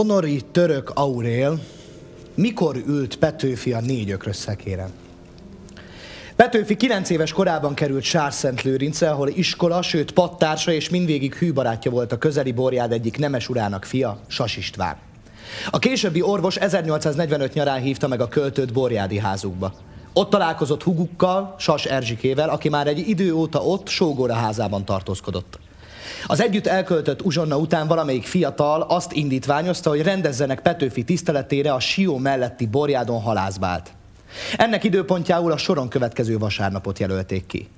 Ponori török Aurél mikor ült Petőfi a négy ökrös szekéren? Petőfi 9 éves korában került Sárszent-Lőrince, ahol iskola, sőt pattársa és mindvégig hű volt a közeli borjád egyik nemes urának fia, Sas István. A későbbi orvos 1845 nyarán hívta meg a költőt borjádi házukba. Ott találkozott hugukkal, Sas Erzsikével, aki már egy idő óta ott Sógóra házában tartózkodott. Az együtt elköltött uzsonna után valamelyik fiatal azt indítványozta, hogy rendezzenek Petőfi tiszteletére a Sió melletti borjádon halászbált. Ennek időpontjául a soron következő vasárnapot jelölték ki.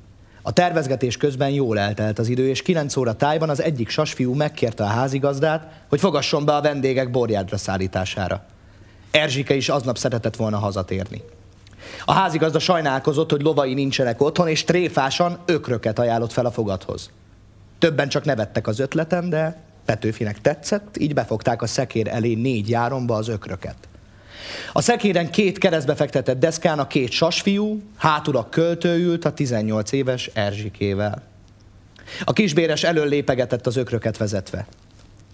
A tervezgetés közben jól eltelt az idő, és 9 óra tájban az egyik sasfiú megkérte a házigazdát, hogy fogasson be a vendégek borjádra szállítására. Erzsike is aznap szeretett volna hazatérni. A házigazda sajnálkozott, hogy lovai nincsenek otthon, és tréfásan ökröket ajánlott fel a fogadhoz. Többen csak nevettek az ötleten, de Petőfinek tetszett, így befogták a szekér elé négy járomba az ökröket. A szekéren két keresztbe fektetett deszkán a két sasfiú, hátul a költő ült a 18 éves Erzsikével. A kisbéres elől lépegetett az ökröket vezetve.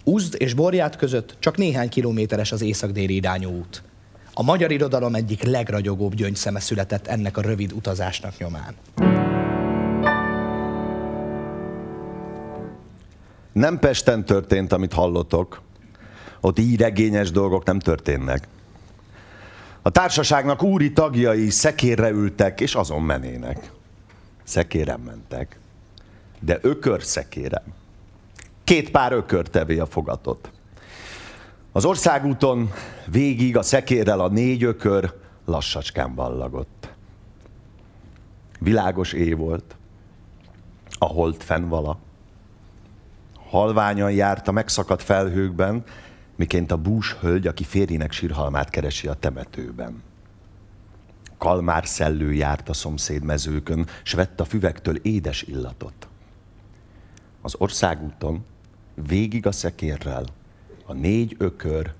Uzd és Borját között csak néhány kilométeres az észak-déli irányú út. A magyar irodalom egyik legragyogóbb gyöngyszeme született ennek a rövid utazásnak nyomán. Nem Pesten történt, amit hallotok. Ott így regényes dolgok nem történnek. A társaságnak úri tagjai szekérre ültek, és azon menének. Szekérem mentek. De ökör szekérem. Két pár ökör tevé a fogatot. Az országúton végig a szekérrel a négy ökör lassacskán ballagott. Világos éj volt, a hold fennvala. Halványan járt a megszakadt felhőkben, miként a bús hölgy, aki férjének sírhalmát keresi a temetőben. Kalmár szellő járt a szomszéd mezőkön, s vett a füvektől édes illatot. Az országúton, végig a szekérrel, a négy ökör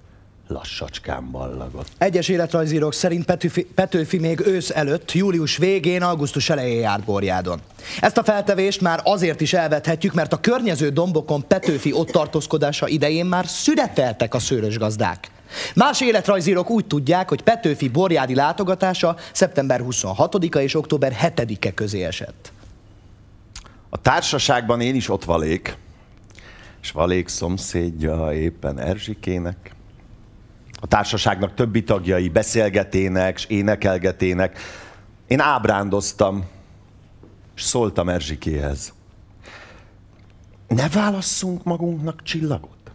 lassacskán ballagott. Egyes életrajzírók szerint Petőfi, Petőfi még ősz előtt, július végén, augusztus elején járt Borjádon. Ezt a feltevést már azért is elvethetjük, mert a környező dombokon Petőfi ott tartózkodása idején már szüreteltek a szőrös gazdák. Más életrajzírók úgy tudják, hogy Petőfi borjádi látogatása szeptember 26-a és október 7-e közé esett. A társaságban én is ott valék, és valék szomszédja éppen Erzsikének. A társaságnak többi tagjai beszélgetének, és énekelgetének. Én ábrándoztam, és szóltam Erzsikéhez. Ne válasszunk magunknak csillagot?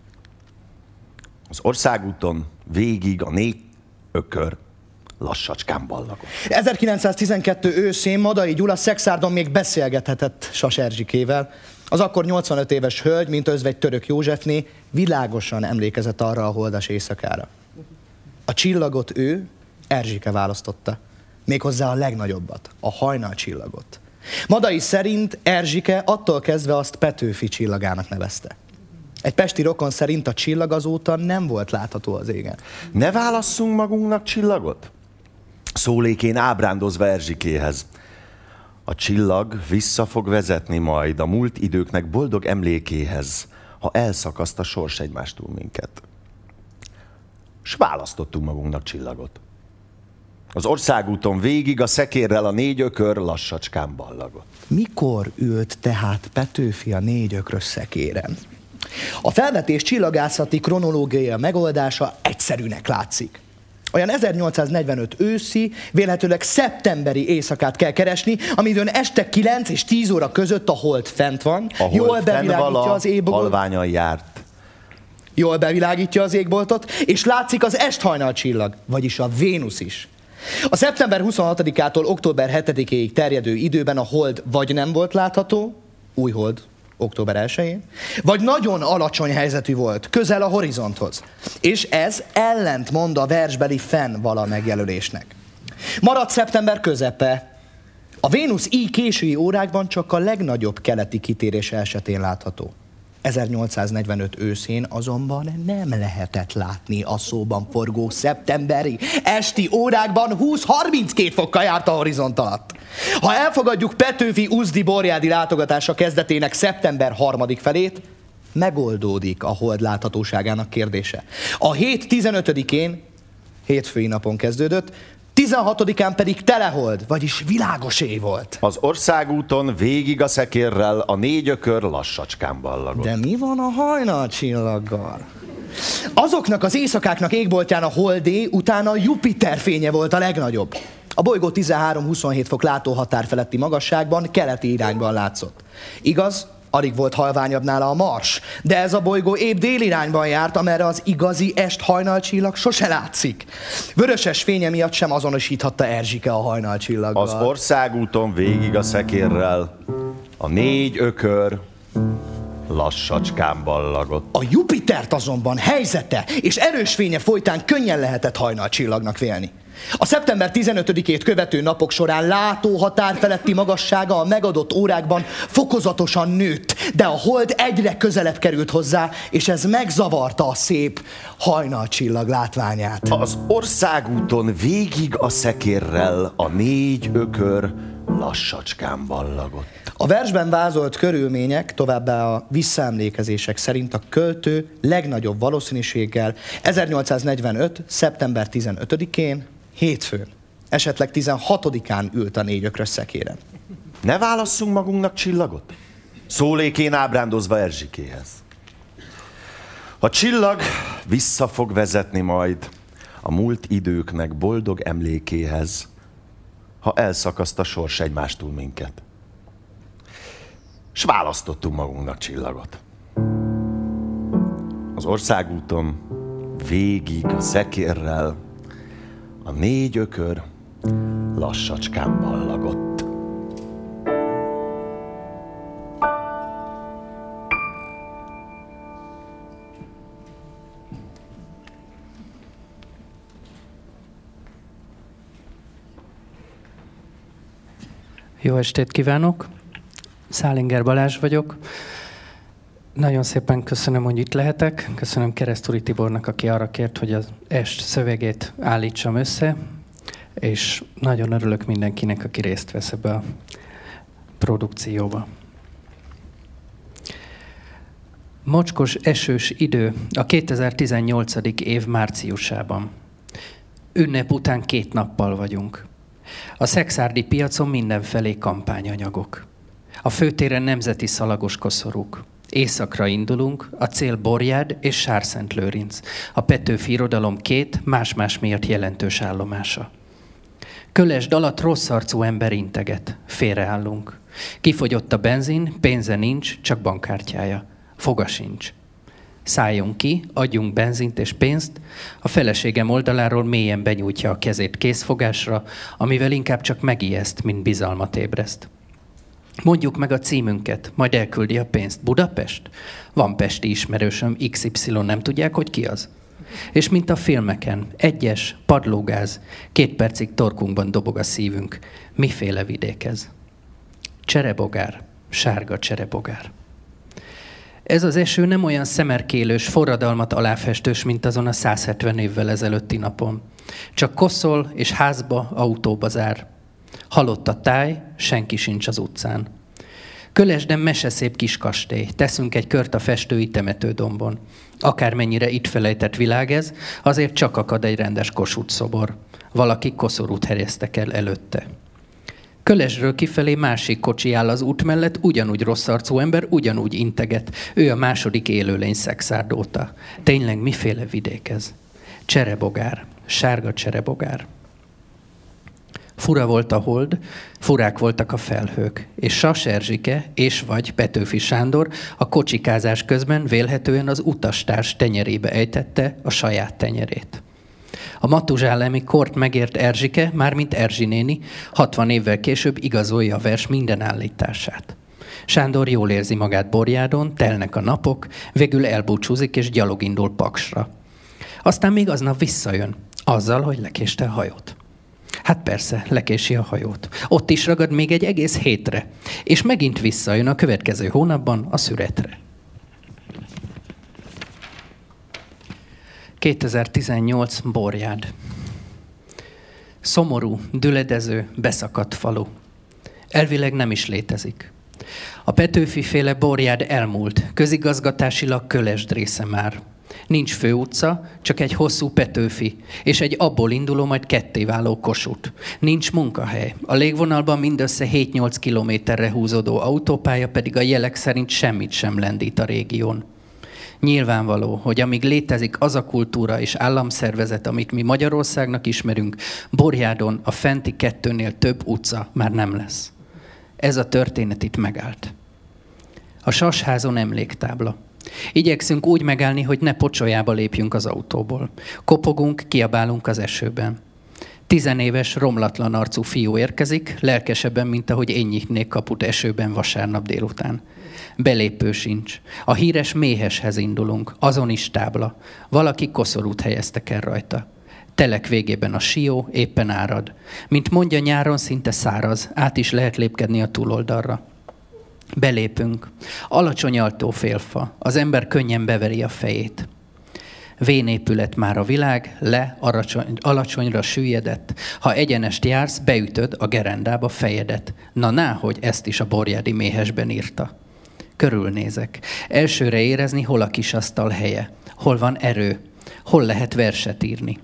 Az országúton végig a négy ökör lassacskán ballagott. 1912 őszén Madai Gyula Szexárdon még beszélgethetett Sas Erzsikével. Az akkor 85 éves hölgy, mint özvegy török Józsefné, világosan emlékezett arra a holdas éjszakára. A csillagot ő, Erzsike választotta. Méghozzá a legnagyobbat, a hajnal csillagot. Madai szerint Erzsike attól kezdve azt Petőfi csillagának nevezte. Egy pesti rokon szerint a csillag azóta nem volt látható az égen. Ne válasszunk magunknak csillagot? Szólékén ábrándozva Erzsikéhez. A csillag vissza fog vezetni majd a múlt időknek boldog emlékéhez, ha elszakaszt a sors egymástól minket. S választottunk magunknak csillagot. Az országúton végig a szekérrel a négy ökör lassacskán ballagott. Mikor ült tehát Petőfi a négy ökrös szekéren? A felvetés csillagászati kronológiai megoldása egyszerűnek látszik. Olyan 1845 őszi, vélhetőleg szeptemberi éjszakát kell keresni, amidőn este 9 és 10 óra között a hold fent van, A hold jól bevilágítja az halványan járt. Jól bevilágítja az égboltot, és látszik az esthajnal csillag, vagyis a Vénusz is. A szeptember 26-ától október 7-ig terjedő időben a hold vagy nem volt látható, új hold, október 1-én, vagy nagyon alacsony helyzetű volt, közel a horizonthoz. És ez ellent mond a versbeli fenn vala megjelölésnek. Maradt szeptember közepe. A Vénusz így késői órákban csak a legnagyobb keleti kitérése esetén látható. 1845 őszén azonban nem lehetett látni a szóban forgó szeptemberi esti órákban 20-32 fokkal járt a horizont alatt. Ha elfogadjuk Petőfi Uzdi Borjádi látogatása kezdetének szeptember harmadik felét, megoldódik a hold láthatóságának kérdése. A hét 15-én, hétfői napon kezdődött, 16-án pedig telehold, vagyis világos év volt. Az országúton végig a szekérrel a négy ökör lassacskán ballagott. De mi van a hajnalcsillaggal? Azoknak az éjszakáknak égboltján a holdé, utána a Jupiter fénye volt a legnagyobb. A bolygó 13-27 fok látóhatár feletti magasságban, keleti irányban látszott. Igaz, alig volt halványabb nála a Mars, de ez a bolygó épp délirányban járt, amerre az igazi est hajnalcsillag sose látszik. Vöröses fénye miatt sem azonosíthatta Erzsike a hajnalcsillaggal. Az országúton végig a szekérrel a négy ökör lassacskán ballagott. A Jupitert azonban helyzete és erős fénye folytán könnyen lehetett hajnalcsillagnak vélni. A szeptember 15-ét követő napok során látóhatár feletti magassága a megadott órákban fokozatosan nőtt, de a hold egyre közelebb került hozzá, és ez megzavarta a szép hajnalcsillag látványát. Az országúton végig a szekérrel a négy ökör lassacskán ballagott. A versben vázolt körülmények, továbbá a visszaemlékezések szerint a költő legnagyobb valószínűséggel 1845. szeptember 15-én hétfőn, esetleg 16-án ült a négy ökrös szekéren. Ne válasszunk magunknak csillagot? Szólékén ábrándozva Erzsikéhez. A csillag vissza fog vezetni majd a múlt időknek boldog emlékéhez, ha elszakaszt a sors egymástól minket. S választottunk magunknak csillagot. Az országúton végig a szekérrel a négy ökör lassacskán ballagott. Jó estét kívánok! Szálinger Balázs vagyok. Nagyon szépen köszönöm, hogy itt lehetek. Köszönöm Keresztúri Tibornak, aki arra kért, hogy az est szövegét állítsam össze, és nagyon örülök mindenkinek, aki részt vesz ebbe a produkcióba. Mocskos esős idő a 2018. év márciusában. Ünnep után két nappal vagyunk. A szexárdi piacon mindenfelé kampányanyagok. A főtéren nemzeti szalagos koszorúk. Északra indulunk, a cél Borjád és Sárszent Lőrinc, a Petőfi irodalom két más-más miatt jelentős állomása. Köles dalat rossz arcú ember integet. Félreállunk. Kifogyott a benzin, pénze nincs, csak bankkártyája. Foga sincs. Szálljunk ki, adjunk benzint és pénzt, a feleségem oldaláról mélyen benyújtja a kezét készfogásra, amivel inkább csak megijeszt, mint bizalmat ébreszt. Mondjuk meg a címünket, majd elküldi a pénzt. Budapest? Van pesti ismerősöm, XY, nem tudják, hogy ki az? És mint a filmeken, egyes, padlógáz, két percig torkunkban dobog a szívünk. Miféle vidék ez? Cserebogár, sárga cserebogár. Ez az eső nem olyan szemerkélős, forradalmat aláfestős, mint azon a 170 évvel ezelőtti napon. Csak koszol és házba, autóba zár. Halott a táj, senki sincs az utcán. Kölesden meseszép kis kastély, teszünk egy kört a festői temetődombon. Akármennyire itt felejtett világ ez, azért csak akad egy rendes kosút szobor. Valaki koszorút helyeztek el előtte. Kölesről kifelé másik kocsi áll az út mellett, ugyanúgy rossz arcú ember, ugyanúgy integet. Ő a második élőlény szexárdóta. Tényleg miféle vidék ez? Cserebogár, sárga cserebogár. Fura volt a hold, furák voltak a felhők, és Sas Erzsike és vagy Petőfi Sándor a kocsikázás közben vélhetően az utastárs tenyerébe ejtette a saját tenyerét. A matuzsálemi kort megért Erzsike, mármint Erzsi néni, 60 évvel később igazolja a vers minden állítását. Sándor jól érzi magát Borjádon, telnek a napok, végül elbúcsúzik és gyalog indul Paksra. Aztán még aznap visszajön, azzal, hogy lekéste a hajót. Hát persze, lekési a hajót. Ott is ragad még egy egész hétre, és megint visszajön a következő hónapban a szüretre. 2018 Borjád. Szomorú, düledező, beszakadt falu. Elvileg nem is létezik. A Petőfi féle borjád elmúlt, közigazgatásilag kölesd része már. Nincs főutca, csak egy hosszú Petőfi, és egy abból induló, majd ketté váló kosut. Nincs munkahely. A légvonalban mindössze 7-8 kilométerre húzódó autópálya pedig a jelek szerint semmit sem lendít a régión. Nyilvánvaló, hogy amíg létezik az a kultúra és államszervezet, amit mi Magyarországnak ismerünk, Borjádon a fenti kettőnél több utca már nem lesz. Ez a történet itt megállt. A Sasházon emléktábla. Igyekszünk úgy megállni, hogy ne pocsolyába lépjünk az autóból. Kopogunk, kiabálunk az esőben. Tizenéves, romlatlan arcú fiú érkezik, lelkesebben, mint ahogy én nyitnék kaput esőben vasárnap délután. Belépő sincs. A híres méheshez indulunk, azon is tábla. Valaki koszorút helyeztek el rajta. Telek végében a sió éppen árad. Mint mondja, nyáron szinte száraz, át is lehet lépkedni a túloldalra. Belépünk. Alacsony altó félfa. Az ember könnyen beveri a fejét. Vénépület már a világ, le, aracsony, alacsonyra süllyedett. Ha egyenest jársz, beütöd a gerendába fejedet. Na, ná, hogy ezt is a borjádi méhesben írta. Körülnézek. Elsőre érezni, hol a kis asztal helye, hol van erő, hol lehet verset írni.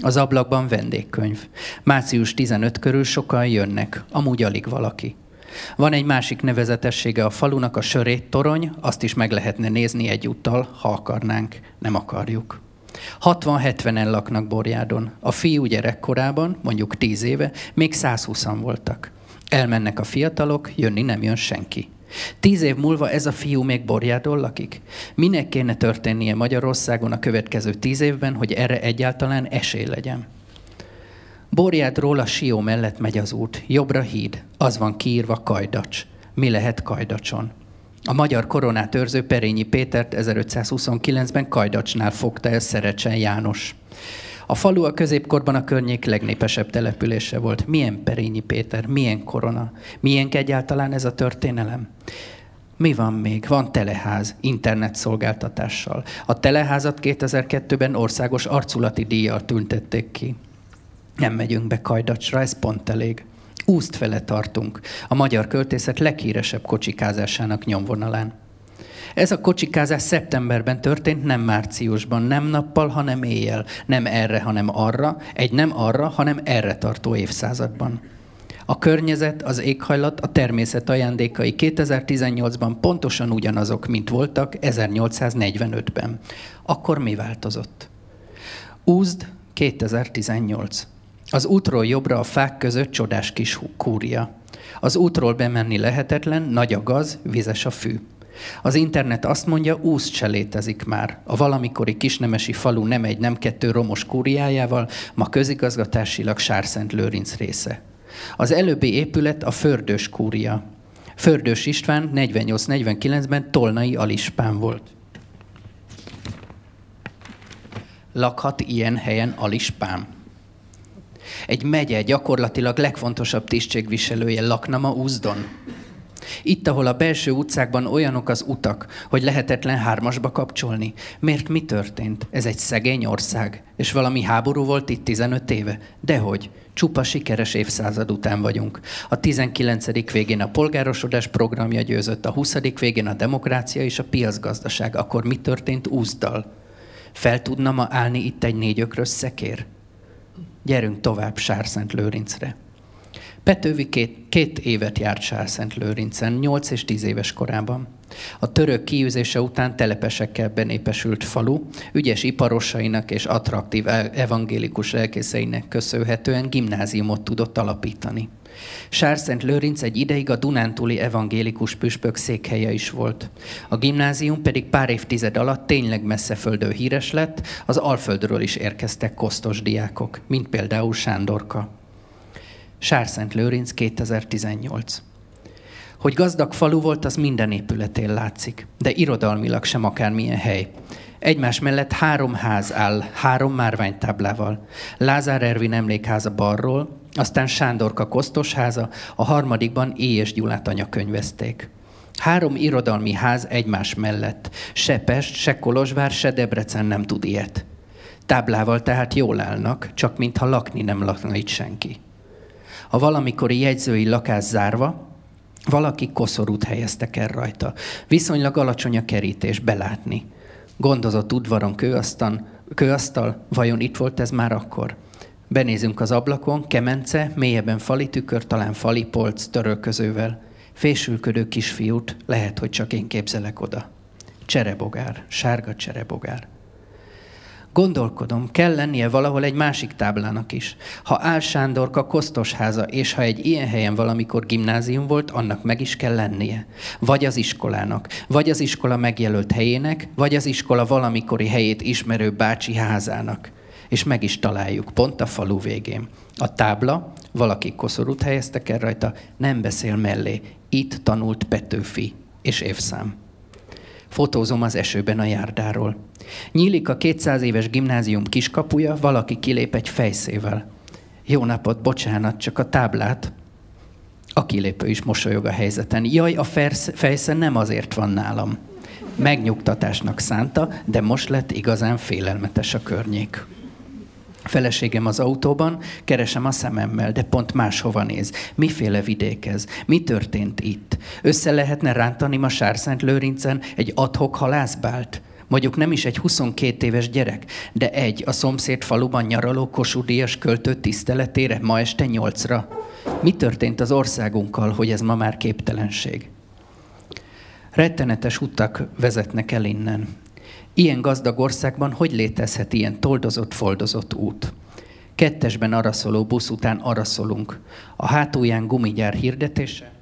Az ablakban vendégkönyv. Március 15 körül sokan jönnek, amúgy alig valaki. Van egy másik nevezetessége a falunak, a sörét torony, azt is meg lehetne nézni egyúttal, ha akarnánk, nem akarjuk. 60-70-en laknak Borjádon. A fiú gyerekkorában, mondjuk 10 éve, még 120-an voltak. Elmennek a fiatalok, jönni nem jön senki. Tíz év múlva ez a fiú még Borjádon lakik? Minek kéne történnie Magyarországon a következő tíz évben, hogy erre egyáltalán esély legyen? Borjádról a Sió mellett megy az út, jobbra híd, az van kiírva Kajdacs. Mi lehet Kajdacson? A magyar koronát őrző Perényi Pétert 1529-ben Kajdacsnál fogta el Szerecsen János. A falu a középkorban a környék legnépesebb települése volt. Milyen Perényi Péter, milyen korona, milyen egyáltalán ez a történelem? Mi van még? Van teleház, internetszolgáltatással. A teleházat 2002-ben országos arculati díjjal tüntették ki. Nem megyünk be Kajdacsra, ez pont elég. Úszt fele tartunk, a magyar költészet leghíresebb kocsikázásának nyomvonalán. Ez a kocsikázás szeptemberben történt, nem márciusban, nem nappal, hanem éjjel, nem erre, hanem arra, egy nem arra, hanem erre tartó évszázadban. A környezet, az éghajlat, a természet ajándékai 2018-ban pontosan ugyanazok, mint voltak 1845-ben. Akkor mi változott? Úzd 2018. Az útról jobbra a fák között csodás kis kúria. Az útról bemenni lehetetlen, nagy a gaz, vizes a fű. Az internet azt mondja, úsz se létezik már. A valamikori kisnemesi falu nem egy, nem kettő romos kúriájával, ma közigazgatásilag Sárszent Lőrinc része. Az előbbi épület a Fördős kúria. Fördős István 48-49-ben Tolnai Alispán volt. Lakhat ilyen helyen Alispán. Egy megye gyakorlatilag legfontosabb tisztségviselője lakna ma Úzdon. Itt, ahol a belső utcákban olyanok az utak, hogy lehetetlen hármasba kapcsolni. Miért mi történt? Ez egy szegény ország, és valami háború volt itt 15 éve? Dehogy, csupa sikeres évszázad után vagyunk. A 19. végén a polgárosodás programja győzött, a 20. végén a demokrácia és a piacgazdaság. Akkor mi történt Úzdal? Fel tudna ma állni itt egy négyökrös szekér? Gyerünk tovább Sárszent Lőrincre. Petővi két, két évet járt Sárszent Lőrincen, 8 és 10 éves korában. A török kiűzése után telepesekkel benépesült falu, ügyes iparosainak és attraktív evangélikus lelkészeinek köszönhetően gimnáziumot tudott alapítani. Sárszent Lőrinc egy ideig a Dunántúli evangélikus püspök székhelye is volt. A gimnázium pedig pár évtized alatt tényleg messzeföldő híres lett, az Alföldről is érkeztek kosztos diákok, mint például Sándorka. Sárszent Lőrinc 2018. Hogy gazdag falu volt, az minden épületén látszik, de irodalmilag sem akármilyen hely. Egymás mellett három ház áll, három márványtáblával. Lázár Ervin emlékháza balról, aztán Sándorka Kosztos háza, a harmadikban É és Gyulát anyakönyvezték. Három irodalmi ház egymás mellett. Se Pest, se Kolozsvár, se Debrecen nem tud ilyet. Táblával tehát jól állnak, csak mintha lakni nem lakna itt senki. A valamikori jegyzői lakás zárva, Valaki koszorút helyeztek el rajta. Viszonylag alacsony a kerítés, belátni. Gondozott udvaron kőasztal, kőasztal, vajon itt volt ez már akkor? Benézünk az ablakon, kemence, mélyebben fali tükör, talán fali polc, törölközővel. Fésülködő kisfiút, lehet, hogy csak én képzelek oda. Cserebogár, sárga cserebogár. Gondolkodom, kell lennie valahol egy másik táblának is. Ha Ál Sándorka kosztosháza, és ha egy ilyen helyen valamikor gimnázium volt, annak meg is kell lennie. Vagy az iskolának, vagy az iskola megjelölt helyének, vagy az iskola valamikori helyét ismerő bácsi házának. És meg is találjuk, pont a falu végén. A tábla, valaki koszorút helyeztek el rajta, nem beszél mellé. Itt tanult Petőfi és évszám. Fotózom az esőben a járdáról. Nyílik a 200 éves gimnázium kiskapuja, valaki kilép egy fejszével. Jó napot, bocsánat, csak a táblát. A kilépő is mosolyog a helyzeten. Jaj, a fejsze nem azért van nálam. Megnyugtatásnak szánta, de most lett igazán félelmetes a környék. Feleségem az autóban, keresem a szememmel, de pont máshova néz. Miféle vidék ez? Mi történt itt? Össze lehetne rántani ma Sárszent Lőrincen egy adhok halászbált? Mondjuk nem is egy 22 éves gyerek, de egy a szomszéd faluban nyaraló kosudíjas költő tiszteletére ma este nyolcra. Mi történt az országunkkal, hogy ez ma már képtelenség? Rettenetes utak vezetnek el innen. Ilyen gazdag országban hogy létezhet ilyen toldozott-foldozott út? Kettesben araszoló busz után araszolunk. A hátulján gumigyár hirdetése.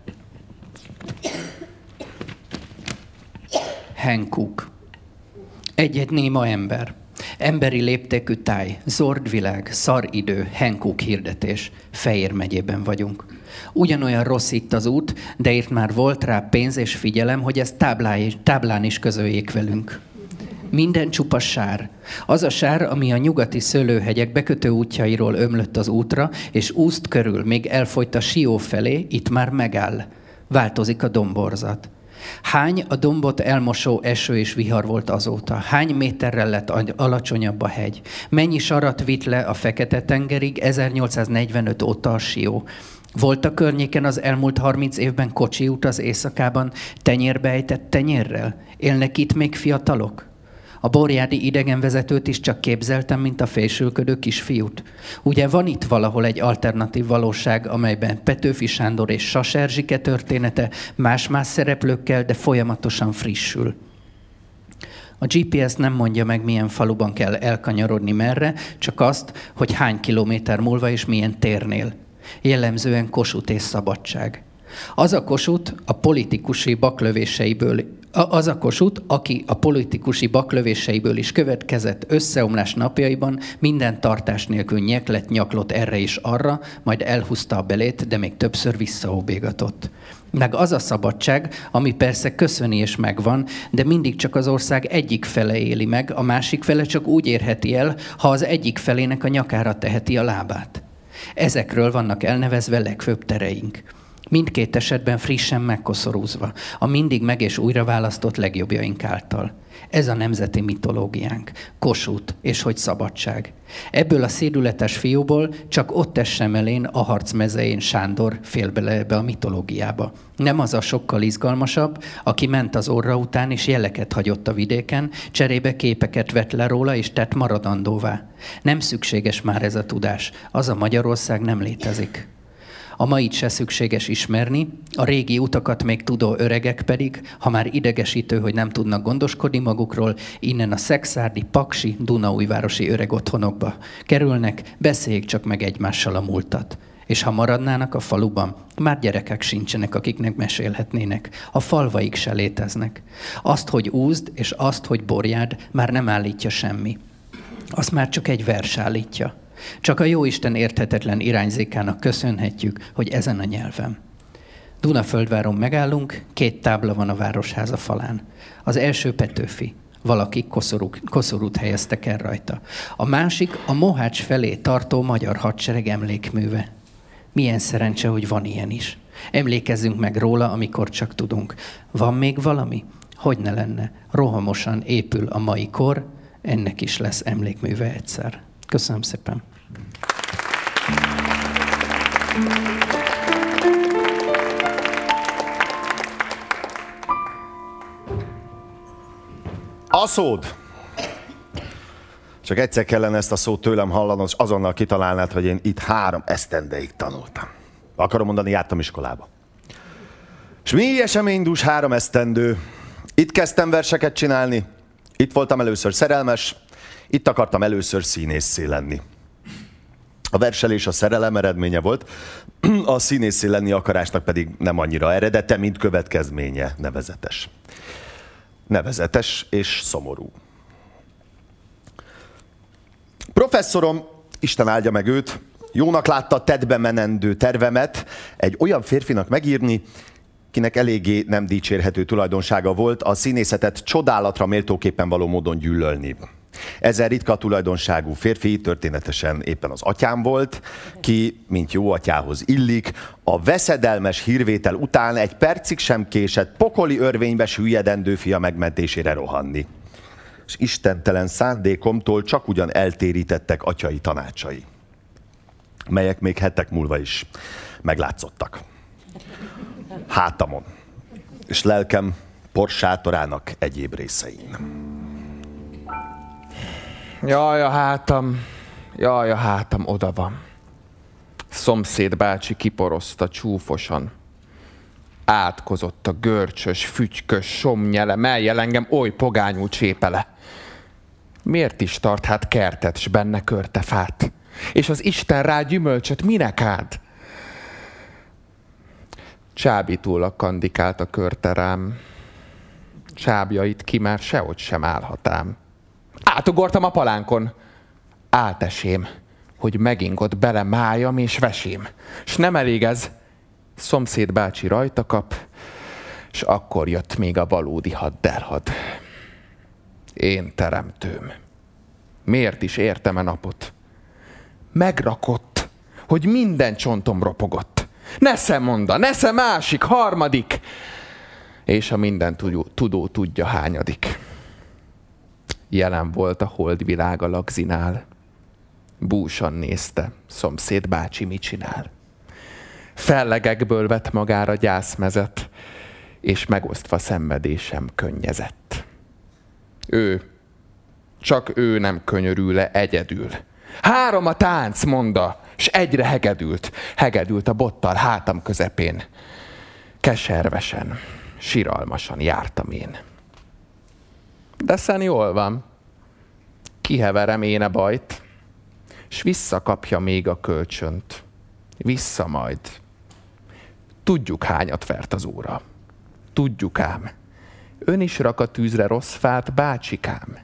Hankook. Egy-egy néma ember. Emberi léptékű táj, zord világ, szar idő, Hankook hirdetés. Fejér megyében vagyunk. Ugyanolyan rossz itt az út, de itt már volt rá pénz és figyelem, hogy ezt táblán is közöljék velünk minden csupa sár. Az a sár, ami a nyugati szőlőhegyek bekötő útjairól ömlött az útra, és úszt körül, még elfolyt a Sió felé, itt már megáll. Változik a domborzat. Hány a dombot elmosó eső és vihar volt azóta? Hány méterrel lett alacsonyabb a hegy? Mennyi sarat vitt le a Fekete-tengerig 1845 óta a Sió? Volt a környéken az elmúlt 30 évben kocsi út az éjszakában tenyérbe ejtett tenyérrel? Élnek itt még fiatalok? A borjádi idegenvezetőt is csak képzeltem, mint a fésülködő kisfiút. Ugye van itt valahol egy alternatív valóság, amelyben Petőfi Sándor és Saserzsike története más-más szereplőkkel, de folyamatosan frissül. A GPS nem mondja meg, milyen faluban kell elkanyarodni merre, csak azt, hogy hány kilométer múlva és milyen térnél. Jellemzően Kossuth és Szabadság. Az a Kossuth a politikusi baklövéseiből az a kosut, aki a politikusi baklövéseiből is következett összeomlás napjaiban, minden tartás nélkül nyeklet nyaklott erre is arra, majd elhúzta a belét, de még többször visszaóbégatott. Meg az a szabadság, ami persze köszöni és megvan, de mindig csak az ország egyik fele éli meg, a másik fele csak úgy érheti el, ha az egyik felének a nyakára teheti a lábát. Ezekről vannak elnevezve legfőbb tereink mindkét esetben frissen megkoszorúzva, a mindig meg és újra választott legjobbjaink által. Ez a nemzeti mitológiánk, kosút és hogy szabadság. Ebből a szédületes fiúból csak ott essem elén a harc mezején Sándor fél bele ebbe a mitológiába. Nem az a sokkal izgalmasabb, aki ment az orra után és jeleket hagyott a vidéken, cserébe képeket vett le róla és tett maradandóvá. Nem szükséges már ez a tudás, az a Magyarország nem létezik. A mait se szükséges ismerni, a régi utakat még tudó öregek pedig, ha már idegesítő, hogy nem tudnak gondoskodni magukról, innen a szexárdi, paksi, Dunaújvárosi öreg otthonokba kerülnek, beszéljék csak meg egymással a múltat. És ha maradnának a faluban, már gyerekek sincsenek, akiknek mesélhetnének. A falvaik se léteznek. Azt, hogy úzd, és azt, hogy borjád, már nem állítja semmi. Azt már csak egy vers állítja. Csak a Jóisten érthetetlen irányzékának köszönhetjük, hogy ezen a nyelven. Dunaföldváron megállunk, két tábla van a városháza falán. Az első Petőfi, valaki koszorút, koszorút helyeztek el rajta. A másik a Mohács felé tartó magyar hadsereg emlékműve. Milyen szerencse, hogy van ilyen is. Emlékezzünk meg róla, amikor csak tudunk. Van még valami? Hogy ne lenne? Rohamosan épül a mai kor, ennek is lesz emlékműve egyszer. Köszönöm szépen. A szód. Csak egyszer kellene ezt a szót tőlem hallanod, és azonnal kitalálnád, hogy én itt három esztendeig tanultam. Akarom mondani, jártam iskolába. És mi esemény dús három esztendő. Itt kezdtem verseket csinálni, itt voltam először szerelmes, itt akartam először színészé lenni. A verselés a szerelem eredménye volt, a színészé lenni akarásnak pedig nem annyira eredete, mint következménye nevezetes. Nevezetes és szomorú. Professzorom, Isten áldja meg őt, jónak látta tedbe menendő tervemet egy olyan férfinak megírni, kinek eléggé nem dicsérhető tulajdonsága volt a színészetet csodálatra méltóképpen való módon gyűlölni. Ezen ritka tulajdonságú férfi történetesen éppen az atyám volt, ki, mint jó atyához illik, a veszedelmes hírvétel után egy percig sem késett pokoli örvénybe süllyedendő fia megmentésére rohanni. És istentelen szándékomtól csak ugyan eltérítettek atyai tanácsai, melyek még hetek múlva is meglátszottak. Hátamon, és lelkem porsátorának egyéb részein. Jaj, a hátam, jaj, a hátam oda van. Szomszéd bácsi kiporozta csúfosan. Átkozott a görcsös, fügykös, somnyele, melyel engem oly pogányú csépele. Miért is tart hát kertet, s benne körte fát? És az Isten rá gyümölcsöt minek áld? Csábítólag kandikált a körte rám. Csábjait ki már sehogy sem állhatám. Átugortam a palánkon. Átesém, hogy megingott bele májam és vesém. S nem elég ez, szomszéd bácsi rajta kap, és akkor jött még a valódi haddelhad. Én teremtőm. Miért is értem a napot? Megrakott, hogy minden csontom ropogott. Nesze monda, nesze másik, harmadik, és a minden tudó tudja hányadik jelen volt a holdvilág a lagzinál. Búsan nézte, szomszéd bácsi mit csinál. Fellegekből vett magára gyászmezet, és megosztva szenvedésem könnyezett. Ő, csak ő nem könyörül le egyedül. Három a tánc, monda, s egyre hegedült. Hegedült a bottal hátam közepén. Keservesen, siralmasan jártam én. De Szent jól van. Kiheverem én a bajt, és visszakapja még a kölcsönt. Vissza majd. Tudjuk hányat vert az óra. Tudjuk ám. Ön is rak a tűzre rossz fát, bácsikám.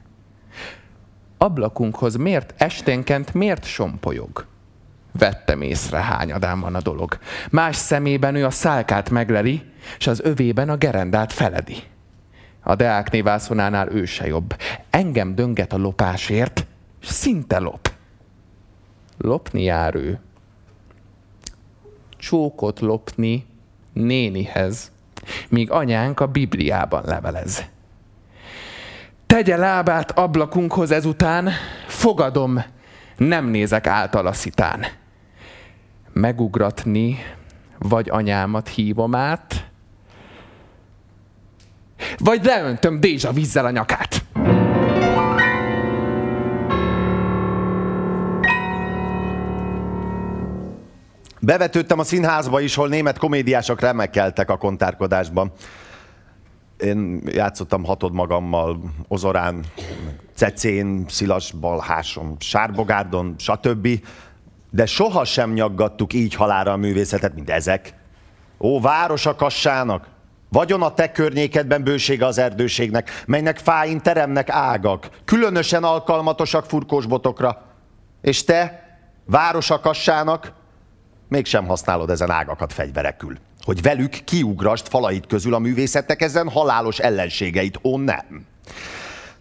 Ablakunkhoz miért esténként miért sompolyog? Vettem észre, hányadán van a dolog. Más szemében ő a szálkát megleli, és az övében a gerendát feledi. A Deák vászonánál ő se jobb. Engem dönget a lopásért, és szinte lop. Lopni jár ő. Csókot lopni nénihez, míg anyánk a Bibliában levelez. Tegye lábát ablakunkhoz ezután, fogadom, nem nézek általa szitán. Megugratni, vagy anyámat hívom át, vagy leöntöm Dézsa vízzel a nyakát. Bevetődtem a színházba is, hol német komédiások remekeltek a kontárkodásban. Én játszottam hatod magammal, Ozorán, Cecén, Szilas, Balháson, Sárbogárdon, stb. De sohasem nyaggattuk így halára a művészetet, mint ezek. Ó, város a kassának! Vagyon a te környékedben bősége az erdőségnek, melynek fáin teremnek ágak, különösen alkalmatosak furkósbotokra. És te, városakassának, mégsem használod ezen ágakat fegyverekül. Hogy velük kiugrast falait közül a művészetnek ezen halálos ellenségeit, ó nem.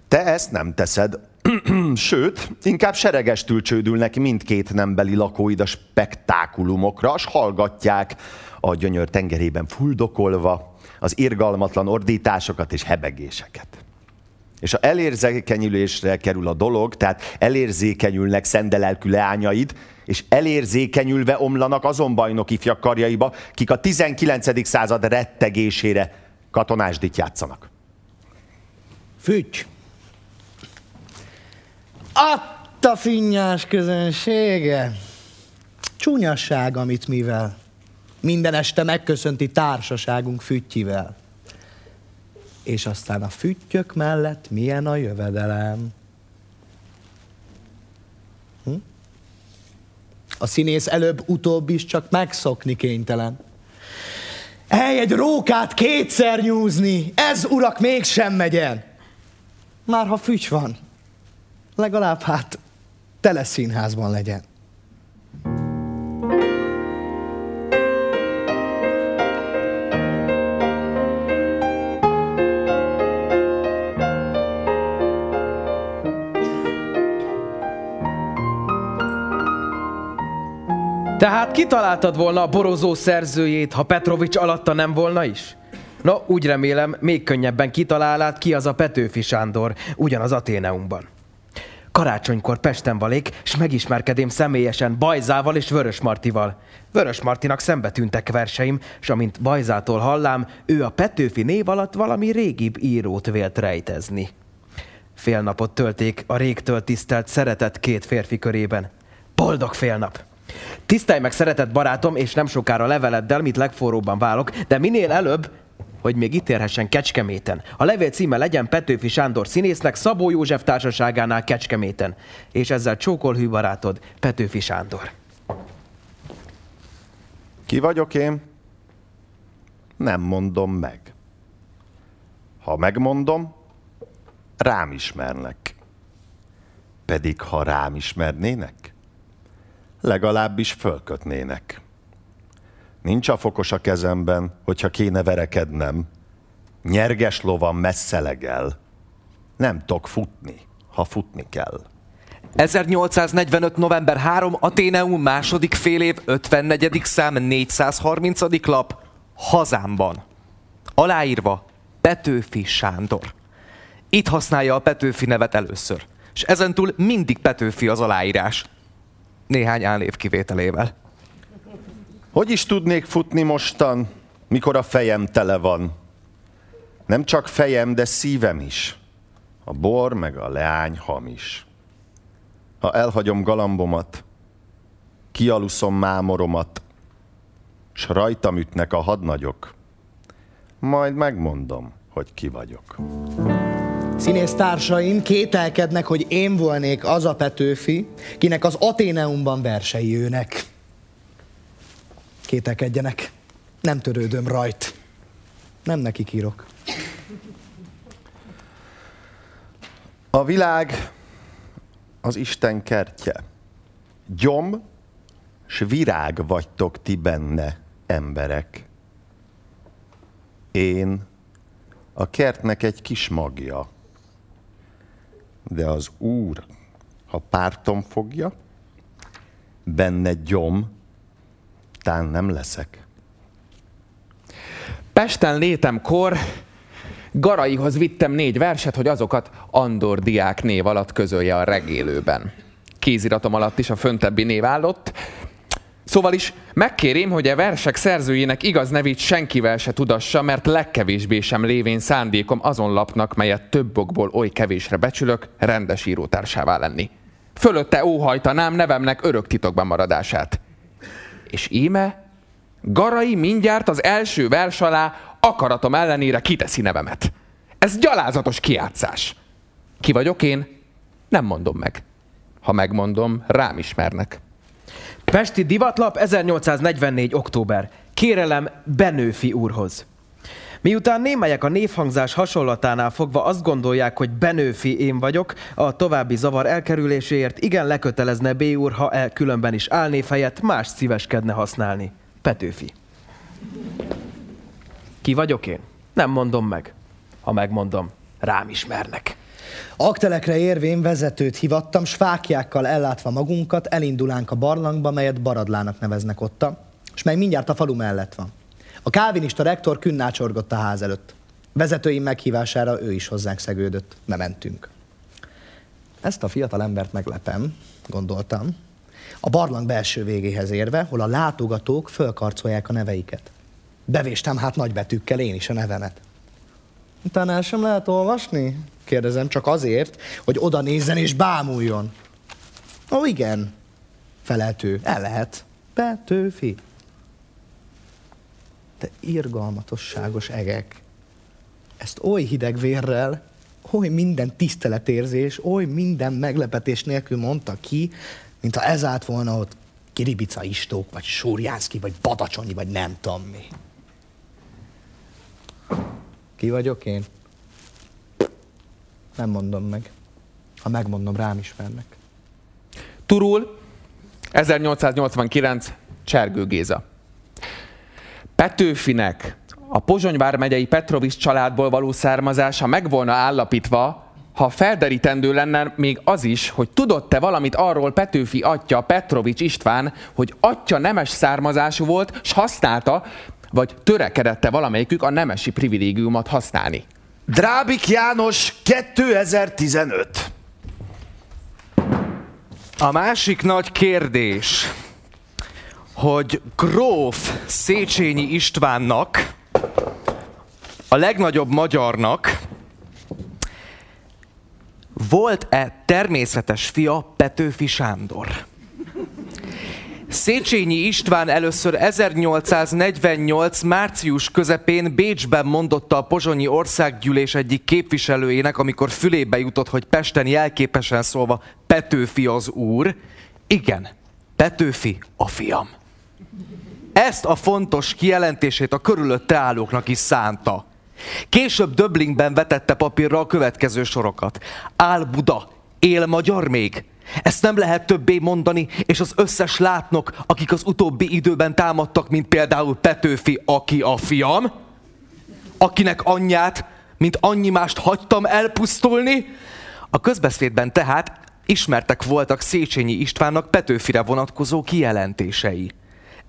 Te ezt nem teszed, Sőt, inkább seregestül csődülnek mindkét nembeli lakóid a spektákulumokra, s hallgatják a gyönyör tengerében fuldokolva az irgalmatlan ordításokat és hebegéseket. És ha elérzékenyülésre kerül a dolog, tehát elérzékenyülnek szendelelkű leányaid, és elérzékenyülve omlanak azon bajnok ifjak karjaiba, kik a 19. század rettegésére katonásdit játszanak. Fügy! Atta finnyás közönsége! Csúnyasság, amit mivel. Minden este megköszönti társaságunk füttyivel. És aztán a füttyök mellett milyen a jövedelem. Hm? A színész előbb-utóbb is csak megszokni kénytelen. Hely, egy rókát kétszer nyúzni, ez urak mégsem megyen. Már ha fügy van, legalább hát tele színházban legyen. Tehát kitaláltad volna a borozó szerzőjét, ha Petrovics alatta nem volna is? No, úgy remélem, még könnyebben kitalálát ki az a Petőfi Sándor, ugyanaz Aténeumban. Karácsonykor Pesten valék, és megismerkedém személyesen Bajzával és Vörös Martival. Vörös Martinak szembe tűntek verseim, és amint Bajzától hallám, ő a Petőfi név alatt valami régibb írót vélt rejtezni. Fél napot tölték a régtől tisztelt szeretett két férfi körében. Boldog fél nap! Tisztelj meg, szeretett barátom, és nem sokára leveleddel, mit legforróbban válok, de minél előbb, hogy még itt érhessen Kecskeméten. A levél címe legyen Petőfi Sándor színésznek Szabó József társaságánál Kecskeméten. És ezzel csókol hű barátod, Petőfi Sándor. Ki vagyok én? Nem mondom meg. Ha megmondom, rám ismernek. Pedig ha rám ismernének, legalábbis fölkötnének. Nincs a fokos a kezemben, hogyha kéne verekednem. Nyerges lovan messze legel. Nem tudok futni, ha futni kell. 1845. november 3. Aténeum második fél év 54. szám 430. lap Hazámban. Aláírva Petőfi Sándor. Itt használja a Petőfi nevet először. És ezentúl mindig Petőfi az aláírás. Néhány álnév kivételével. Hogy is tudnék futni mostan, mikor a fejem tele van? Nem csak fejem, de szívem is. A bor meg a leány hamis. Ha elhagyom galambomat, kialuszom mámoromat, s rajtam ütnek a hadnagyok, majd megmondom, hogy ki vagyok. Színésztársaim kételkednek, hogy én volnék az a Petőfi, kinek az Aténeumban versei jönnek. Kételkedjenek. Nem törődöm rajt. Nem nekik írok. A világ az Isten kertje. Gyom s virág vagytok ti benne, emberek. Én a kertnek egy kis magja. De az Úr, ha pártom fogja, benne gyom, tán nem leszek. Pesten létemkor Garaihoz vittem négy verset, hogy azokat Andor diák név alatt közölje a regélőben. Kéziratom alatt is a föntebbi név állott. Szóval is megkérém, hogy a versek szerzőjének igaz nevét senkivel se tudassa, mert legkevésbé sem lévén szándékom azon lapnak, melyet több okból oly kevésre becsülök, rendes írótársává lenni. Fölötte óhajtanám nevemnek örök titokban maradását. És íme, Garai mindjárt az első vers alá akaratom ellenére kiteszi nevemet. Ez gyalázatos kiátszás. Ki vagyok én? Nem mondom meg. Ha megmondom, rám ismernek. Pesti Divatlap 1844. október. Kérelem Benőfi úrhoz. Miután némelyek a névhangzás hasonlatánál fogva azt gondolják, hogy Benőfi én vagyok, a további zavar elkerüléséért igen lekötelezne B úr, ha el különben is álnév helyett más szíveskedne használni. Petőfi. Ki vagyok én? Nem mondom meg. Ha megmondom, rám ismernek. Aktelekre érvén vezetőt hivattam, s fákjákkal ellátva magunkat, elindulánk a barlangba, melyet Baradlának neveznek otta, és mely mindjárt a falu mellett van. A kávinista rektor künnácsorgott a ház előtt. Vezetőim meghívására ő is hozzánk szegődött. Bementünk. Ezt a fiatal embert meglepem, gondoltam. A barlang belső végéhez érve, hol a látogatók fölkarcolják a neveiket. Bevéstem hát nagybetűkkel én is a nevemet. Utána el sem lehet olvasni? Kérdezem, csak azért, hogy oda nézzen és bámuljon. Ó, igen. Feleltő. El lehet. Petőfi. Te irgalmatosságos egek. Ezt oly hideg vérrel, oly minden tiszteletérzés, oly minden meglepetés nélkül mondta ki, mintha ez állt volna ott Kiribica Istók, vagy Súrjánszki, vagy Badacsonyi, vagy nem tudom mi. Ki vagyok én? Nem mondom meg. Ha megmondom, rám ismernek. Turul, 1889, Csergő Géza. Petőfinek a Pozsony vármegyei Petrovics családból való származása meg volna állapítva, ha felderítendő lenne még az is, hogy tudott-e valamit arról Petőfi atya Petrovics István, hogy atya nemes származású volt, s használta, vagy törekedette valamelyikük a nemesi privilégiumot használni. Drábik János 2015. A másik nagy kérdés, hogy gróf Széchenyi Istvánnak, a legnagyobb magyarnak, volt-e természetes fia Petőfi Sándor? Széchenyi István először 1848. március közepén Bécsben mondotta a pozsonyi országgyűlés egyik képviselőjének, amikor fülébe jutott, hogy Pesten jelképesen szólva Petőfi az úr. Igen, Petőfi a fiam. Ezt a fontos kijelentését a körülötte állóknak is szánta. Később Döblingben vetette papírra a következő sorokat. Áll Buda, él magyar még? Ezt nem lehet többé mondani, és az összes látnok, akik az utóbbi időben támadtak, mint például Petőfi, aki a fiam, akinek anyját, mint annyi mást hagytam elpusztulni. A közbeszédben tehát ismertek voltak Széchenyi Istvánnak Petőfire vonatkozó kijelentései.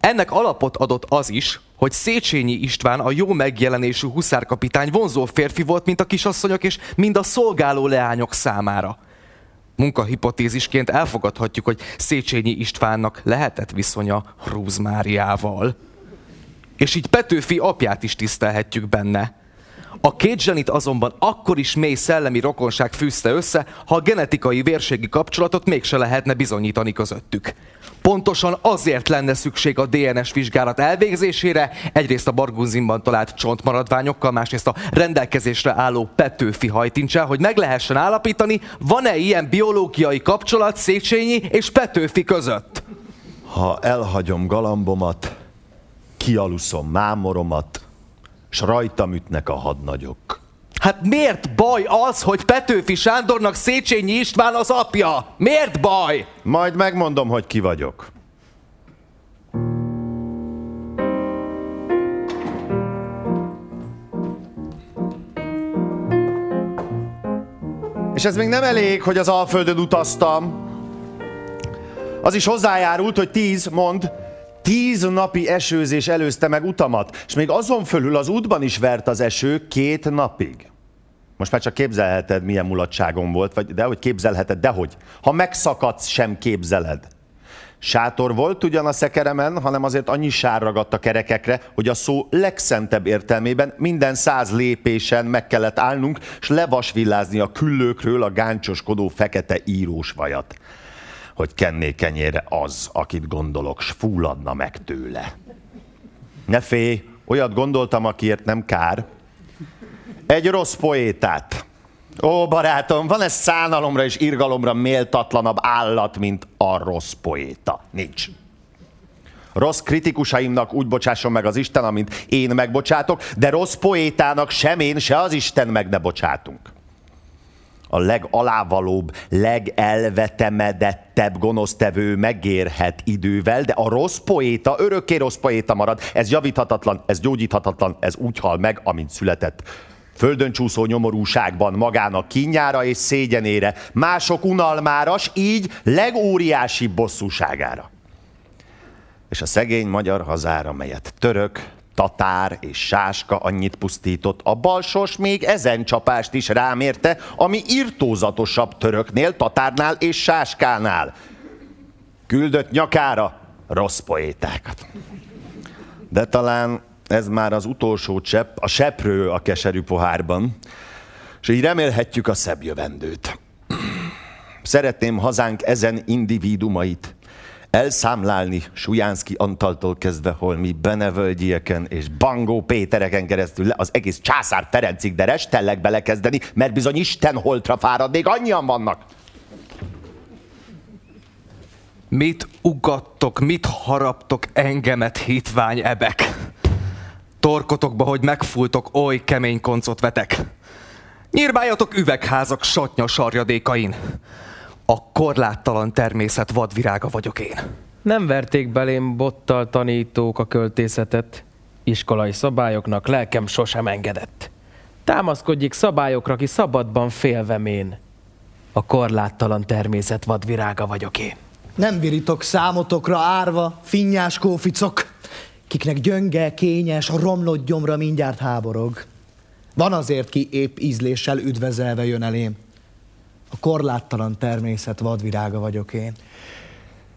Ennek alapot adott az is, hogy Széchenyi István a jó megjelenésű huszárkapitány vonzó férfi volt, mint a kisasszonyok és mind a szolgáló leányok számára. Munkahipotézisként elfogadhatjuk, hogy Széchenyi Istvánnak lehetett viszonya Rúz Máriával. És így Petőfi apját is tisztelhetjük benne. A két zsenit azonban akkor is mély szellemi rokonság fűzte össze, ha a genetikai vérségi kapcsolatot mégse lehetne bizonyítani közöttük. Pontosan azért lenne szükség a DNS vizsgálat elvégzésére, egyrészt a Bargunzinban talált csontmaradványokkal, másrészt a rendelkezésre álló Petőfi hajtincsel, hogy meg lehessen állapítani, van-e ilyen biológiai kapcsolat Széchenyi és Petőfi között. Ha elhagyom galambomat, kialuszom mámoromat, s rajtam ütnek a hadnagyok. Hát miért baj az, hogy Petőfi Sándornak Széchenyi István az apja? Miért baj? Majd megmondom, hogy ki vagyok. És ez még nem elég, hogy az Alföldön utaztam. Az is hozzájárult, hogy tíz, mond, tíz napi esőzés előzte meg utamat, és még azon fölül az útban is vert az eső két napig. Most már csak képzelheted, milyen mulatságom volt, vagy de hogy képzelheted, dehogy. Ha megszakadsz, sem képzeled. Sátor volt ugyan a szekeremen, hanem azért annyi sár ragadt a kerekekre, hogy a szó legszentebb értelmében minden száz lépésen meg kellett állnunk, s levasvillázni a küllőkről a gáncsoskodó fekete írós vajat. Hogy kenné kenyére az, akit gondolok, s fulladna meg tőle. Ne félj, olyat gondoltam, akiért nem kár. Egy rossz poétát. Ó, barátom, van ez szánalomra és irgalomra méltatlanabb állat, mint a rossz poéta? Nincs. Rossz kritikusaimnak úgy bocsásson meg az Isten, amint én megbocsátok, de rossz poétának sem én, se az Isten meg ne bocsátunk. A legalávalóbb, legelvetemedettebb gonosztevő megérhet idővel, de a rossz poéta örökké rossz poéta marad. Ez javíthatatlan, ez gyógyíthatatlan, ez úgy hal meg, amint született földön csúszó nyomorúságban magának kínjára és szégyenére, mások unalmára, s így legóriási bosszúságára. És a szegény magyar hazára, melyet török, tatár és sáska annyit pusztított, a balsos még ezen csapást is rámérte, ami irtózatosabb töröknél, tatárnál és sáskánál. Küldött nyakára rossz poétákat. De talán ez már az utolsó csepp, a seprő a keserű pohárban. És így remélhetjük a szebb jövendőt. Szeretném hazánk ezen individumait elszámlálni Sujánszki Antaltól kezdve holmi Benevölgyieken és Bangó Pétereken keresztül le az egész császár Ferencig, de restellek belekezdeni, mert bizony Isten holtra fárad, még annyian vannak. Mit ugattok, mit haraptok engemet, hitvány ebek? Torkotokba, hogy megfújtok, oly kemény koncot vetek. Nyírbáljatok üvegházak satnya sarjadékain. A korláttalan természet vadvirága vagyok én. Nem verték belém bottal tanítók a költészetet. Iskolai szabályoknak lelkem sosem engedett. Támaszkodjék szabályokra, ki szabadban félvemén. A korláttalan természet vadvirága vagyok én. Nem virítok számotokra árva, finnyás kóficok, kiknek gyönge, kényes, a romlott gyomra mindjárt háborog. Van azért, ki épp ízléssel üdvezelve jön elém. A korláttalan természet vadvirága vagyok én.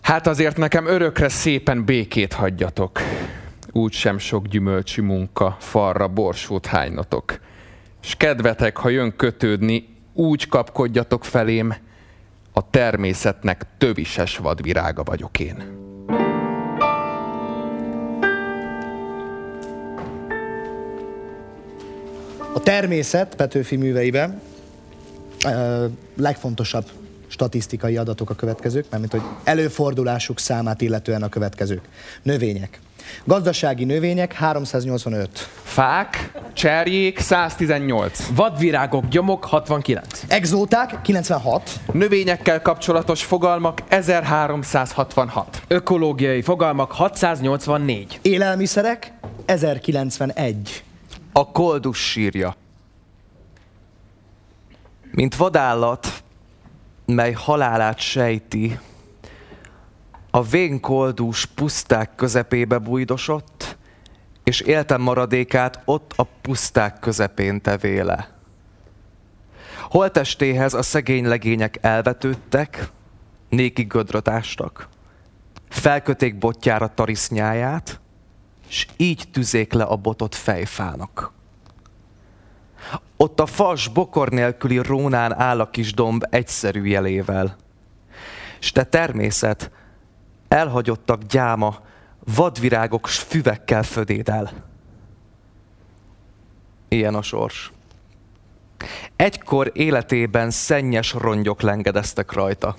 Hát azért nekem örökre szépen békét hagyjatok. Úgy sem sok gyümölcsű munka, falra borsót hánynatok. És kedvetek, ha jön kötődni, úgy kapkodjatok felém, a természetnek tövises vadvirága vagyok én. A természet Petőfi műveiben ö, legfontosabb statisztikai adatok a következők, mert hogy előfordulásuk számát illetően a következők. Növények. Gazdasági növények 385. Fák, cserjék 118. Vadvirágok, gyomok 69. Exóták 96. Növényekkel kapcsolatos fogalmak 1366. Ökológiai fogalmak 684. Élelmiszerek 1091. A koldus sírja. Mint vadállat, mely halálát sejti, a vénkoldús puszták közepébe bújdosott, és éltem maradékát ott a puszták közepén tevéle. Holtestéhez a szegény legények elvetődtek, néki gödröt ástak, felköték botjára tarisznyáját, és így tüzék le a botot fejfának. Ott a fas bokor nélküli rónán áll a kis domb egyszerű jelével. S te természet, elhagyottak gyáma, vadvirágok s füvekkel födéd el. Ilyen a sors. Egykor életében szennyes rongyok lengedeztek rajta,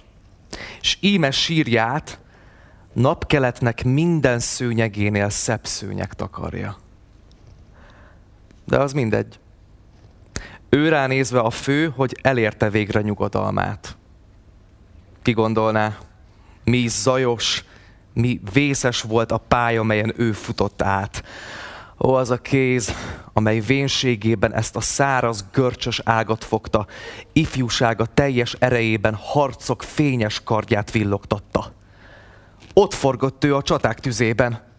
és íme sírját napkeletnek minden szőnyegénél szebb szőnyeg takarja. De az mindegy. Ő ránézve a fő, hogy elérte végre nyugodalmát. Ki gondolná, mi zajos, mi vészes volt a pálya, melyen ő futott át. Ó, az a kéz, amely vénségében ezt a száraz, görcsös ágat fogta, ifjúsága teljes erejében harcok fényes kardját villogtatta. Ott forgott ő a csaták tüzében.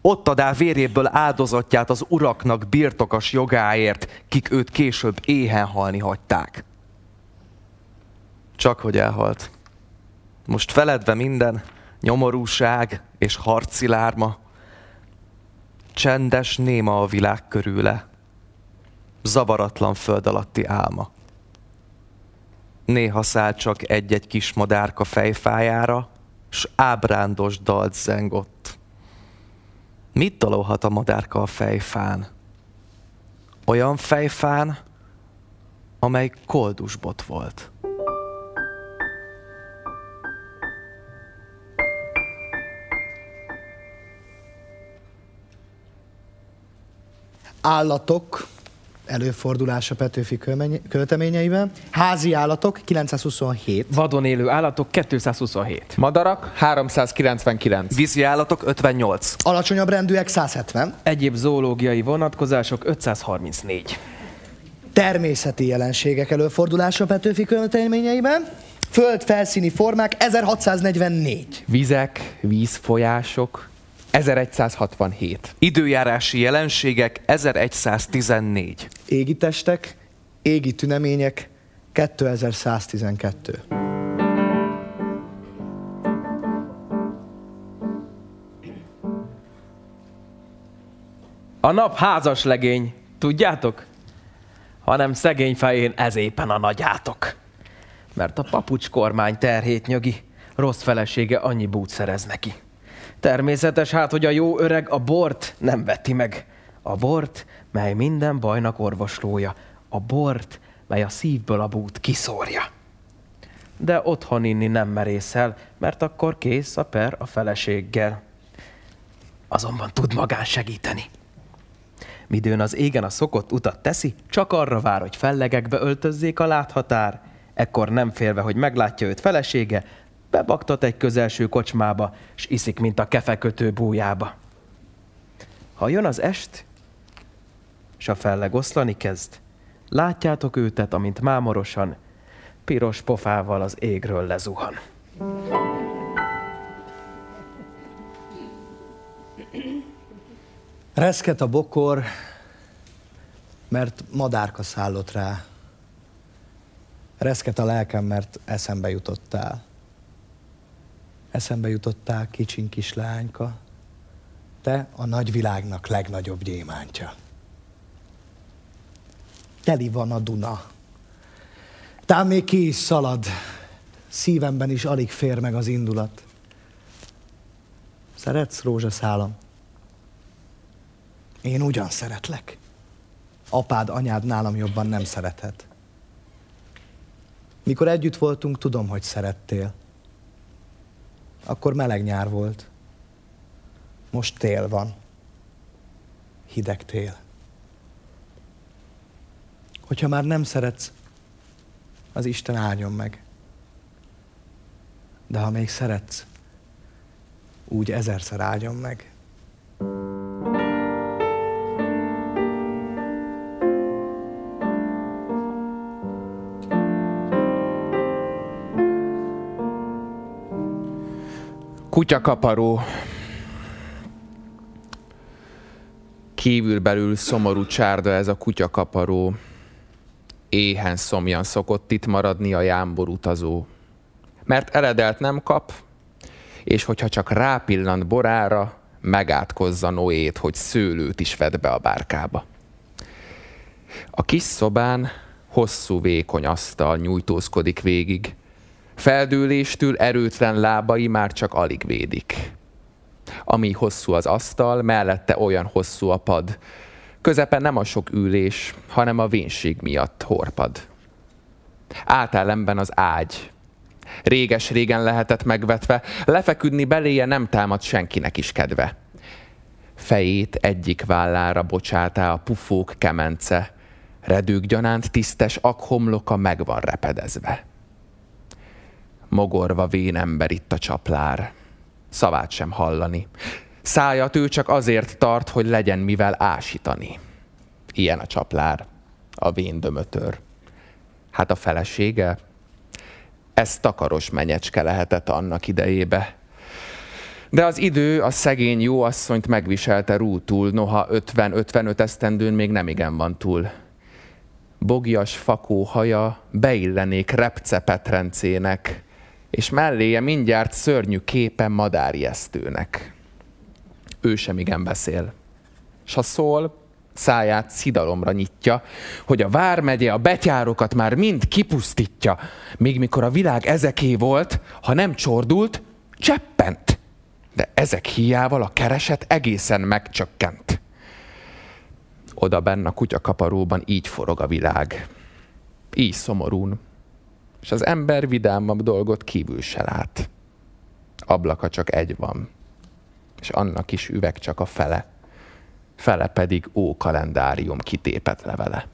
Ott adá véréből áldozatját az uraknak birtokas jogáért, kik őt később éhen halni hagyták. Csak hogy elhalt. Most feledve minden, nyomorúság és harcilárma, csendes néma a világ körüle, zavaratlan föld alatti álma. Néha száll csak egy-egy kis madárka fejfájára, s ábrándos dalt zengott. Mit dalolhat a madárka a fejfán? Olyan fejfán, amely koldusbot volt. Állatok előfordulása Petőfi költeményeiben. Házi állatok 927. Vadon élő állatok 227. Madarak 399. Vízi állatok 58. Alacsonyabb rendűek 170. Egyéb zoológiai vonatkozások 534. Természeti jelenségek előfordulása Petőfi költeményeiben. Föld felszíni formák 1644. Vizek, vízfolyások 1167. Időjárási jelenségek 1114. Égi testek, égi tünemények 2112. A nap házas legény, tudjátok? hanem szegény fején ez éppen a nagyátok. Mert a papucs kormány terhét nyögi, rossz felesége annyi bút szerez neki. Természetes hát, hogy a jó öreg a bort nem veti meg. A bort, mely minden bajnak orvoslója. A bort, mely a szívből a bút kiszórja. De otthon inni nem merészel, mert akkor kész a per a feleséggel. Azonban tud magán segíteni. Midőn az égen a szokott utat teszi, csak arra vár, hogy fellegekbe öltözzék a láthatár. Ekkor nem félve, hogy meglátja őt felesége, bebaktat egy közelső kocsmába, s iszik, mint a kefekötő bújába. Ha jön az est, s a felleg oszlani kezd, látjátok őtet, amint mámorosan, piros pofával az égről lezuhan. Reszket a bokor, mert madárka szállott rá. Reszket a lelkem, mert eszembe jutottál. Eszembe jutottál, kicsin kislányka, te a nagyvilágnak legnagyobb gyémántja. Teli van a Duna. Tám még ki is szalad, szívemben is alig fér meg az indulat. Szeretsz, rózsaszálam? Én ugyan szeretlek. Apád, anyád nálam jobban nem szerethet. Mikor együtt voltunk, tudom, hogy szerettél. Akkor meleg nyár volt. Most tél van. Hideg tél. Hogyha már nem szeretsz, az Isten áldjon meg. De ha még szeretsz, úgy ezerszer áldjon meg. Kutyakaparó. Kívülbelül szomorú csárda ez a kutyakaparó. Éhen szomjan szokott itt maradni a jámbor utazó. Mert eredelt nem kap, és hogyha csak rápillant borára, megátkozza Noét, hogy szőlőt is vedd be a bárkába. A kis szobán hosszú vékony asztal nyújtózkodik végig, Feldőléstől erőtlen lábai már csak alig védik. Ami hosszú az asztal, mellette olyan hosszú a pad. Közepen nem a sok ülés, hanem a vénség miatt horpad. Átellenben az ágy. Réges-régen lehetett megvetve, lefeküdni beléje nem támad senkinek is kedve. Fejét egyik vállára bocsátá a pufók kemence, redők gyanánt tisztes akhomloka meg van repedezve mogorva vén ember itt a csaplár. Szavát sem hallani. Szájat ő csak azért tart, hogy legyen mivel ásítani. Ilyen a csaplár, a vén dömötör. Hát a felesége? Ez takaros menyecske lehetett annak idejébe. De az idő a szegény jó asszonyt megviselte rútul, noha 50-55 esztendőn még nem igen van túl. Bogias fakó haja beillenék repce Petrencének, és melléje mindjárt szörnyű képen madárjesztőnek. Ő sem igen beszél. S ha szól, száját szidalomra nyitja, hogy a vármegye a betyárokat már mind kipusztítja, míg mikor a világ ezeké volt, ha nem csordult, cseppent. De ezek hiával a kereset egészen megcsökkent. Oda benne a kutyakaparóban így forog a világ. Így szomorún, és az ember vidámabb dolgot kívül se lát. Ablaka csak egy van, és annak is üveg csak a fele, fele pedig ó kalendárium kitépet levele.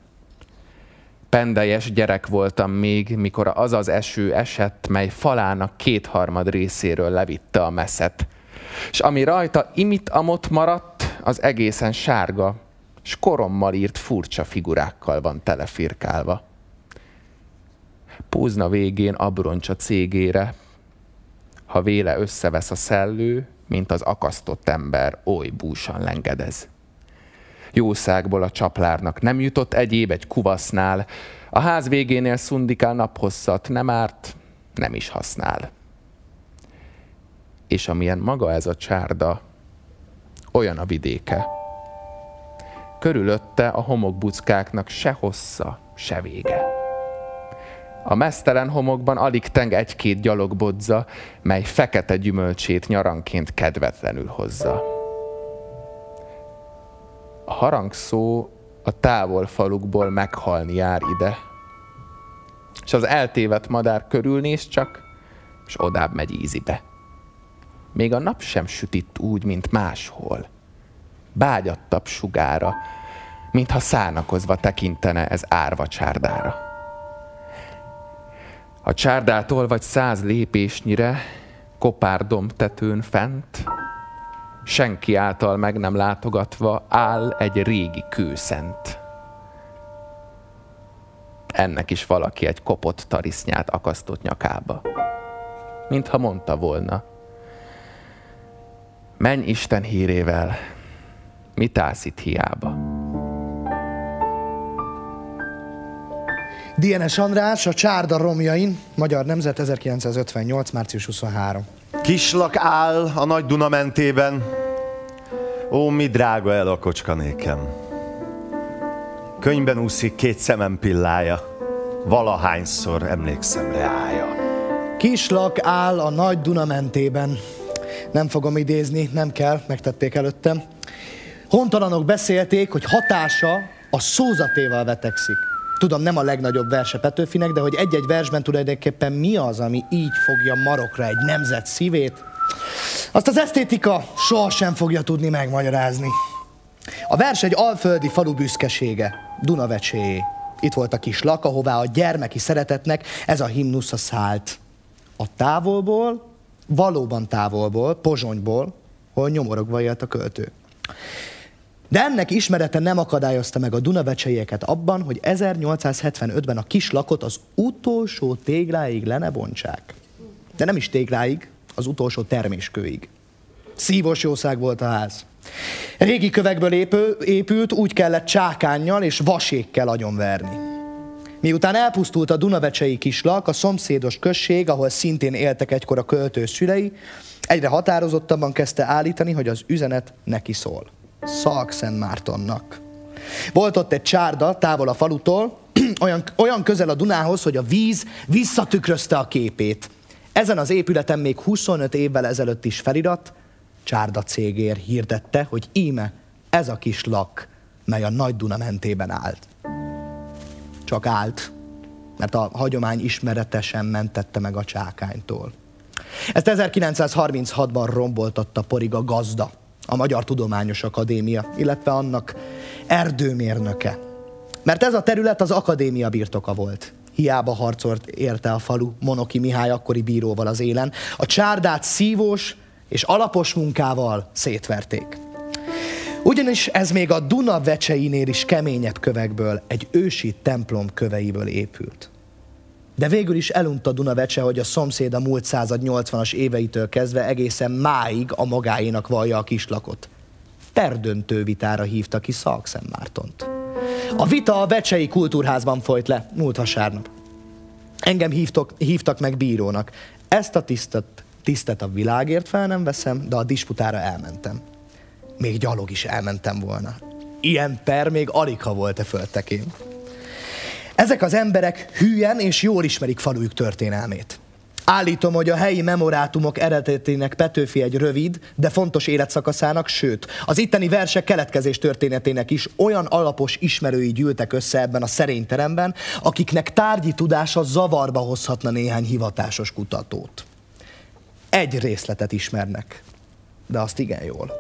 Pendeljes gyerek voltam még, mikor az az eső esett, mely falának kétharmad részéről levitte a meszet. És ami rajta imit amott maradt, az egészen sárga, s korommal írt furcsa figurákkal van telefirkálva pózna végén abroncs a cégére. Ha véle összevesz a szellő, mint az akasztott ember, oly búsan lengedez. Jószágból a csaplárnak nem jutott egyéb egy kuvasznál, a ház végénél szundikál naphosszat, nem árt, nem is használ. És amilyen maga ez a csárda, olyan a vidéke. Körülötte a homokbuckáknak se hossza, se vége. A mesztelen homokban alig teng egy-két gyalogbodza, mely fekete gyümölcsét nyaranként kedvetlenül hozza. A harangszó a távol falukból meghalni jár ide. És az eltévedt madár körülnéz csak, és odább megy ízibe. Még a nap sem süt itt úgy, mint máshol. Bágyattabb sugára, mintha szánakozva tekintene ez árva csárdára. A csárdától vagy száz lépésnyire, kopár tetőn fent, senki által meg nem látogatva áll egy régi kőszent. Ennek is valaki egy kopott tarisznyát akasztott nyakába. Mintha mondta volna, menj Isten hírével, mit állsz itt hiába? DNS András, a Csárda romjain, Magyar Nemzet 1958. március 23. Kislak áll a nagy Duna mentében, ó, mi drága el a kocskanékem. Könyvben úszik két szemem pillája, valahányszor emlékszem reája. Kislak áll a nagy Duna mentében. Nem fogom idézni, nem kell, megtették előttem. Hontalanok beszélték, hogy hatása a szózatéval vetekszik. Tudom, nem a legnagyobb verse Petőfinek, de hogy egy-egy versben tulajdonképpen mi az, ami így fogja marokra egy nemzet szívét, azt az esztétika sohasem fogja tudni megmagyarázni. A vers egy alföldi falu büszkesége, Dunavecséjé. Itt volt a kis lak, ahová a gyermeki szeretetnek ez a himnusza szállt. A távolból, valóban távolból, Pozsonyból, hol nyomorogva élt a költő. De ennek ismerete nem akadályozta meg a Dunavecseieket abban, hogy 1875-ben a kis lakot az utolsó tégláig le. De nem is tégláig, az utolsó terméskőig. Szívos jószág volt a ház. Régi kövekből épül, épült, úgy kellett csákánnyal és vasékkel agyonverni. Miután elpusztult a Dunavecsei kislak, a szomszédos község, ahol szintén éltek egykor a költő szülei, egyre határozottabban kezdte állítani, hogy az üzenet neki szól. Szalkszent Mártonnak. Volt ott egy csárda, távol a falutól, olyan, olyan közel a Dunához, hogy a víz visszatükrözte a képét. Ezen az épületen még 25 évvel ezelőtt is felirat, Csárda cégér hirdette, hogy íme ez a kis lak, mely a Nagy Duna mentében állt. Csak állt, mert a hagyomány ismeretesen mentette meg a csákánytól. Ezt 1936-ban romboltatta Poriga gazda, a Magyar Tudományos Akadémia, illetve annak erdőmérnöke. Mert ez a terület az akadémia birtoka volt. Hiába harcolt érte a falu Monoki Mihály akkori bíróval az élen. A csárdát szívós és alapos munkával szétverték. Ugyanis ez még a Duna vecseinél is keményebb kövekből, egy ősi templom köveiből épült. De végül is elunta Dunavecse, hogy a szomszéd a múlt század 80-as éveitől kezdve egészen máig a magáénak vallja a kislakot. Perdöntő vitára hívta ki Szalkszentmártont. A vita a Vecsei Kultúrházban folyt le múlt vasárnap. Engem hívtok, hívtak meg bírónak. Ezt a tisztet, tisztet a világért fel nem veszem, de a disputára elmentem. Még gyalog is elmentem volna. Ilyen per még alig ha volt-e földtekén. Ezek az emberek hülyen és jól ismerik falujuk történelmét. Állítom, hogy a helyi memorátumok eredetének Petőfi egy rövid, de fontos életszakaszának, sőt, az itteni versek keletkezés történetének is olyan alapos ismerői gyűltek össze ebben a szerény teremben, akiknek tárgyi tudása zavarba hozhatna néhány hivatásos kutatót. Egy részletet ismernek, de azt igen jól.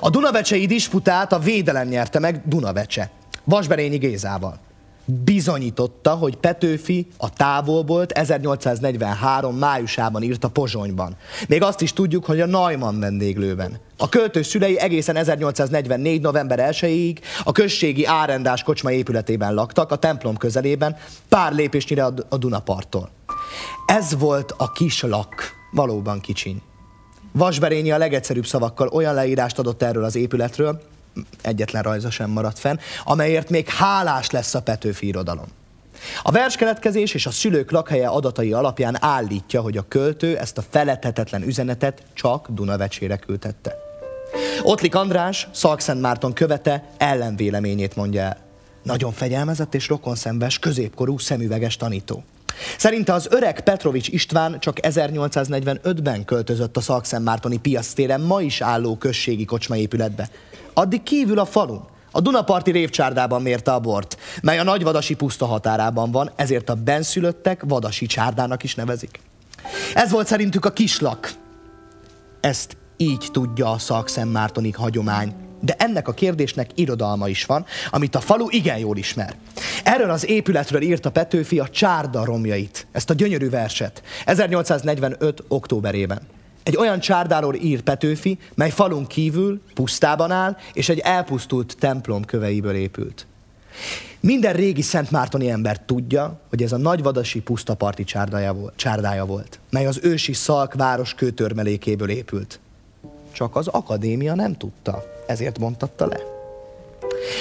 A Dunavecsei disputát a védelem nyerte meg Dunavecse, Vasberényi Gézával bizonyította, hogy Petőfi a távolból 1843 májusában írta Pozsonyban. Még azt is tudjuk, hogy a Neumann vendéglőben. A költő szülei egészen 1844. november 1-ig a községi árendás kocsma épületében laktak, a templom közelében, pár lépésnyire a Dunaparttól. Ez volt a kis lak, valóban kicsiny. Vasberényi a legegyszerűbb szavakkal olyan leírást adott erről az épületről, egyetlen rajza sem maradt fenn, amelyért még hálás lesz a Petőfi irodalom. A verskeletkezés és a szülők lakhelye adatai alapján állítja, hogy a költő ezt a felethetetlen üzenetet csak Dunavecsére küldette. Ottlik András, Szalkszent Márton követe ellenvéleményét mondja el. Nagyon fegyelmezett és rokonszenves, középkorú, szemüveges tanító. Szerinte az öreg Petrovics István csak 1845-ben költözött a Szalkszentmártoni piactéren ma is álló községi kocsmaépületbe. Addig kívül a falun, a Dunaparti révcsárdában mérte a bort, mely a nagyvadasi puszta határában van, ezért a benszülöttek vadasi csárdának is nevezik. Ez volt szerintük a kislak. Ezt így tudja a Szalkszentmártoni hagyomány, de ennek a kérdésnek irodalma is van, amit a falu igen jól ismer. Erről az épületről írt a Petőfi a Csárda romjait, ezt a gyönyörű verset, 1845. októberében. Egy olyan csárdáról ír Petőfi, mely falun kívül, pusztában áll, és egy elpusztult templom köveiből épült. Minden régi Szent Mártoni ember tudja, hogy ez a nagyvadasi pusztaparti csárdája volt, mely az ősi Szalk város kőtörmelékéből épült. Csak az akadémia nem tudta, ezért mondtatta le.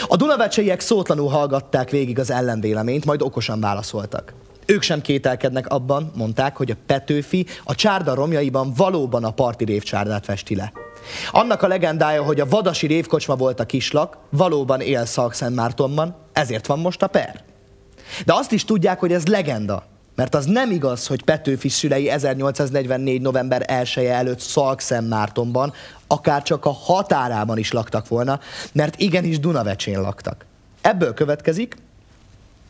A Dunavecseiek szótlanul hallgatták végig az ellenvéleményt, majd okosan válaszoltak. Ők sem kételkednek abban, mondták, hogy a Petőfi a csárda romjaiban valóban a parti révcsárdát festi le. Annak a legendája, hogy a vadasi révkocsma volt a kislak, valóban él Szalkszentmártonban, ezért van most a per. De azt is tudják, hogy ez legenda, mert az nem igaz, hogy Petőfi szülei 1844. november 1 -e előtt Szalkszentmártonban, akár csak a határában is laktak volna, mert igenis Dunavecsén laktak. Ebből következik,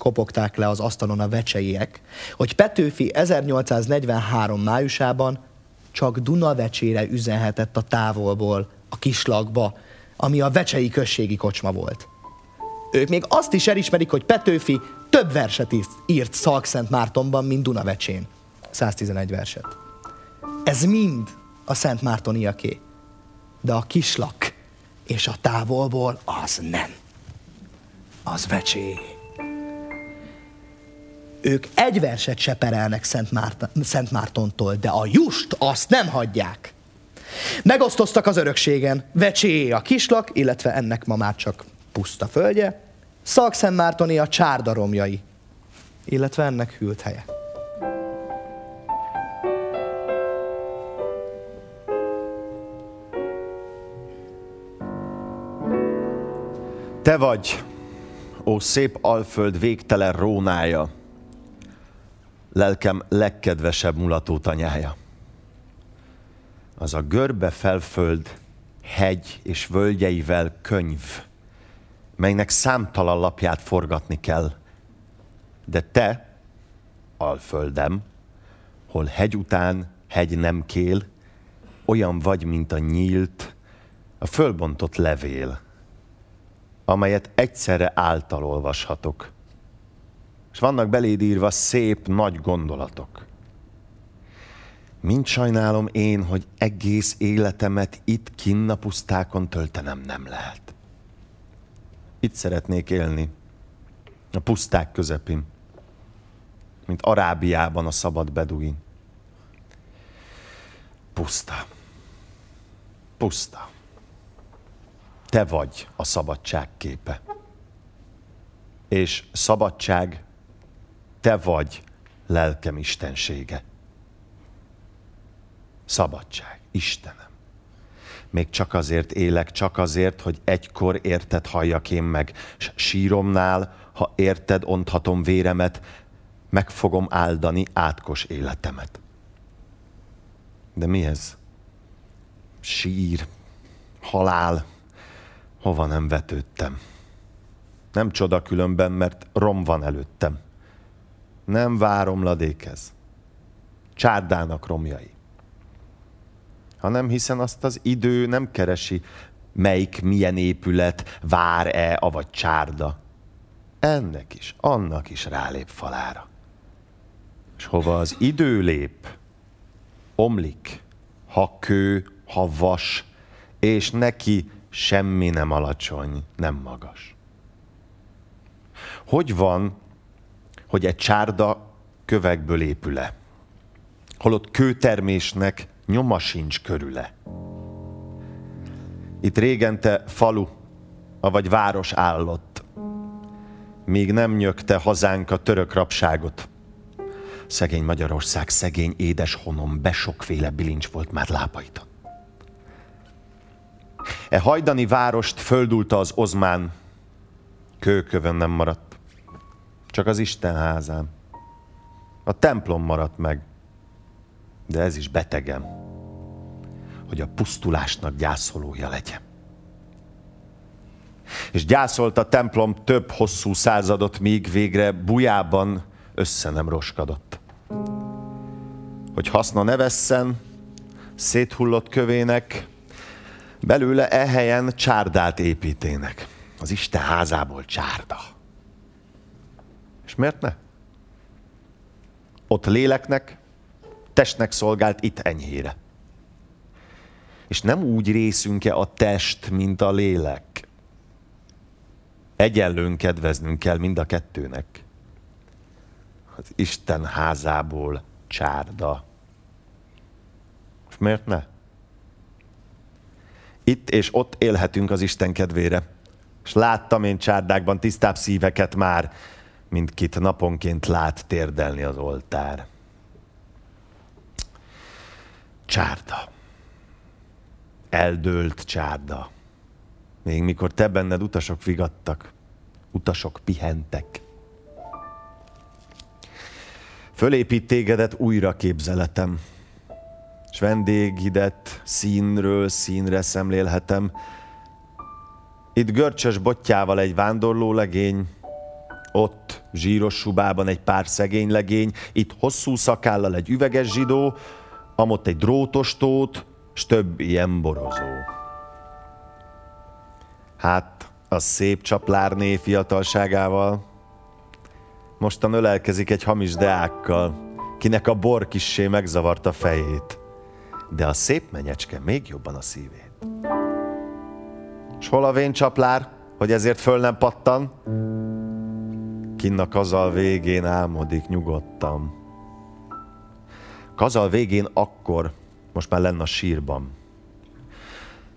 kopogták le az asztalon a vecseiek, hogy Petőfi 1843 májusában csak Dunavecsére üzenhetett a távolból, a kislakba, ami a vecsei községi kocsma volt. Ők még azt is elismerik, hogy Petőfi több verset írt Szalkszent Mártonban, mint Dunavecsén. 111 verset. Ez mind a Szent Mártoniaké. De a kislak és a távolból az nem. Az vecsé. Ők egy verset se perelnek Szent, Márta, Szent Mártontól, de a just azt nem hagyják. Megosztoztak az örökségen, Vecsé a kislak, illetve ennek ma már csak puszta földje, Mártoni a csárdaromjai, illetve ennek hűlt helye. Te vagy, ó szép alföld végtelen rónája, lelkem legkedvesebb mulató tanyája. Az a görbe felföld, hegy és völgyeivel könyv, melynek számtalan lapját forgatni kell. De te, alföldem, hol hegy után hegy nem kél, olyan vagy, mint a nyílt, a fölbontott levél, amelyet egyszerre által olvashatok. És vannak beléd írva szép, nagy gondolatok. Mind sajnálom én, hogy egész életemet itt kinn a pusztákon töltenem nem lehet. Itt szeretnék élni, a puszták közepén, mint Arábiában a szabad beduin. Puszta. Puszta. Te vagy a szabadság képe. És szabadság, te vagy lelkem istensége. Szabadság, Istenem. Még csak azért élek, csak azért, hogy egykor érted halljak én meg, s síromnál, ha érted, onthatom véremet, meg fogom áldani átkos életemet. De mi ez? Sír, halál, hova nem vetődtem. Nem csoda különben, mert rom van előttem. Nem várom ladékez. Csárdának romjai. Hanem hiszen azt az idő nem keresi, melyik milyen épület, vár-e, avagy csárda. Ennek is, annak is rálép falára. És hova az idő lép, omlik, ha kő, ha vas, és neki semmi nem alacsony, nem magas. Hogy van, hogy egy csárda kövekből épül-e? Holott kőtermésnek nyoma sincs körüle. Itt régente falu, avagy város állott, míg nem nyögte hazánk a török rabságot. Szegény Magyarország, szegény édes honom, be sokféle bilincs volt már lábaiton. E hajdani várost földulta az ozmán, kőkövön nem maradt. Csak az Isten házán. A templom maradt meg. De ez is betegem, hogy a pusztulásnak gyászolója legyen. És gyászolt a templom több hosszú századot, míg végre bujában össze nem roskadott. Hogy haszna ne vesszen, széthullott kövének, belőle e helyen csárdát építének. Az Isten házából csárda. És miért ne? Ott léleknek, testnek szolgált itt enyhére. És nem úgy részünk-e a test, mint a lélek? Egyenlőn kedveznünk kell mind a kettőnek. Az Isten házából csárda. És miért ne? Itt és ott élhetünk az Isten kedvére. És láttam én csárdákban tisztább szíveket már, mint kit naponként lát térdelni az oltár. Csárda. Eldőlt csárda. Még mikor te benned utasok vigadtak, utasok pihentek. Fölépít tégedet újra képzeletem, és vendégidet színről színre szemlélhetem. Itt görcsös botjával egy vándorló legény, ott zsíros subában egy pár szegény legény, itt hosszú szakállal egy üveges zsidó, amott egy drótos tót, s több ilyen borozó. Hát, a szép csaplárné fiatalságával, mostan ölelkezik egy hamis deákkal, kinek a bor kissé megzavarta fejét, de a szép menyecske még jobban a szívét. S hol a vén csaplár, hogy ezért föl nem pattan? Kinn a kazal végén álmodik nyugodtan. Kazal végén akkor, most már lenne a sírban.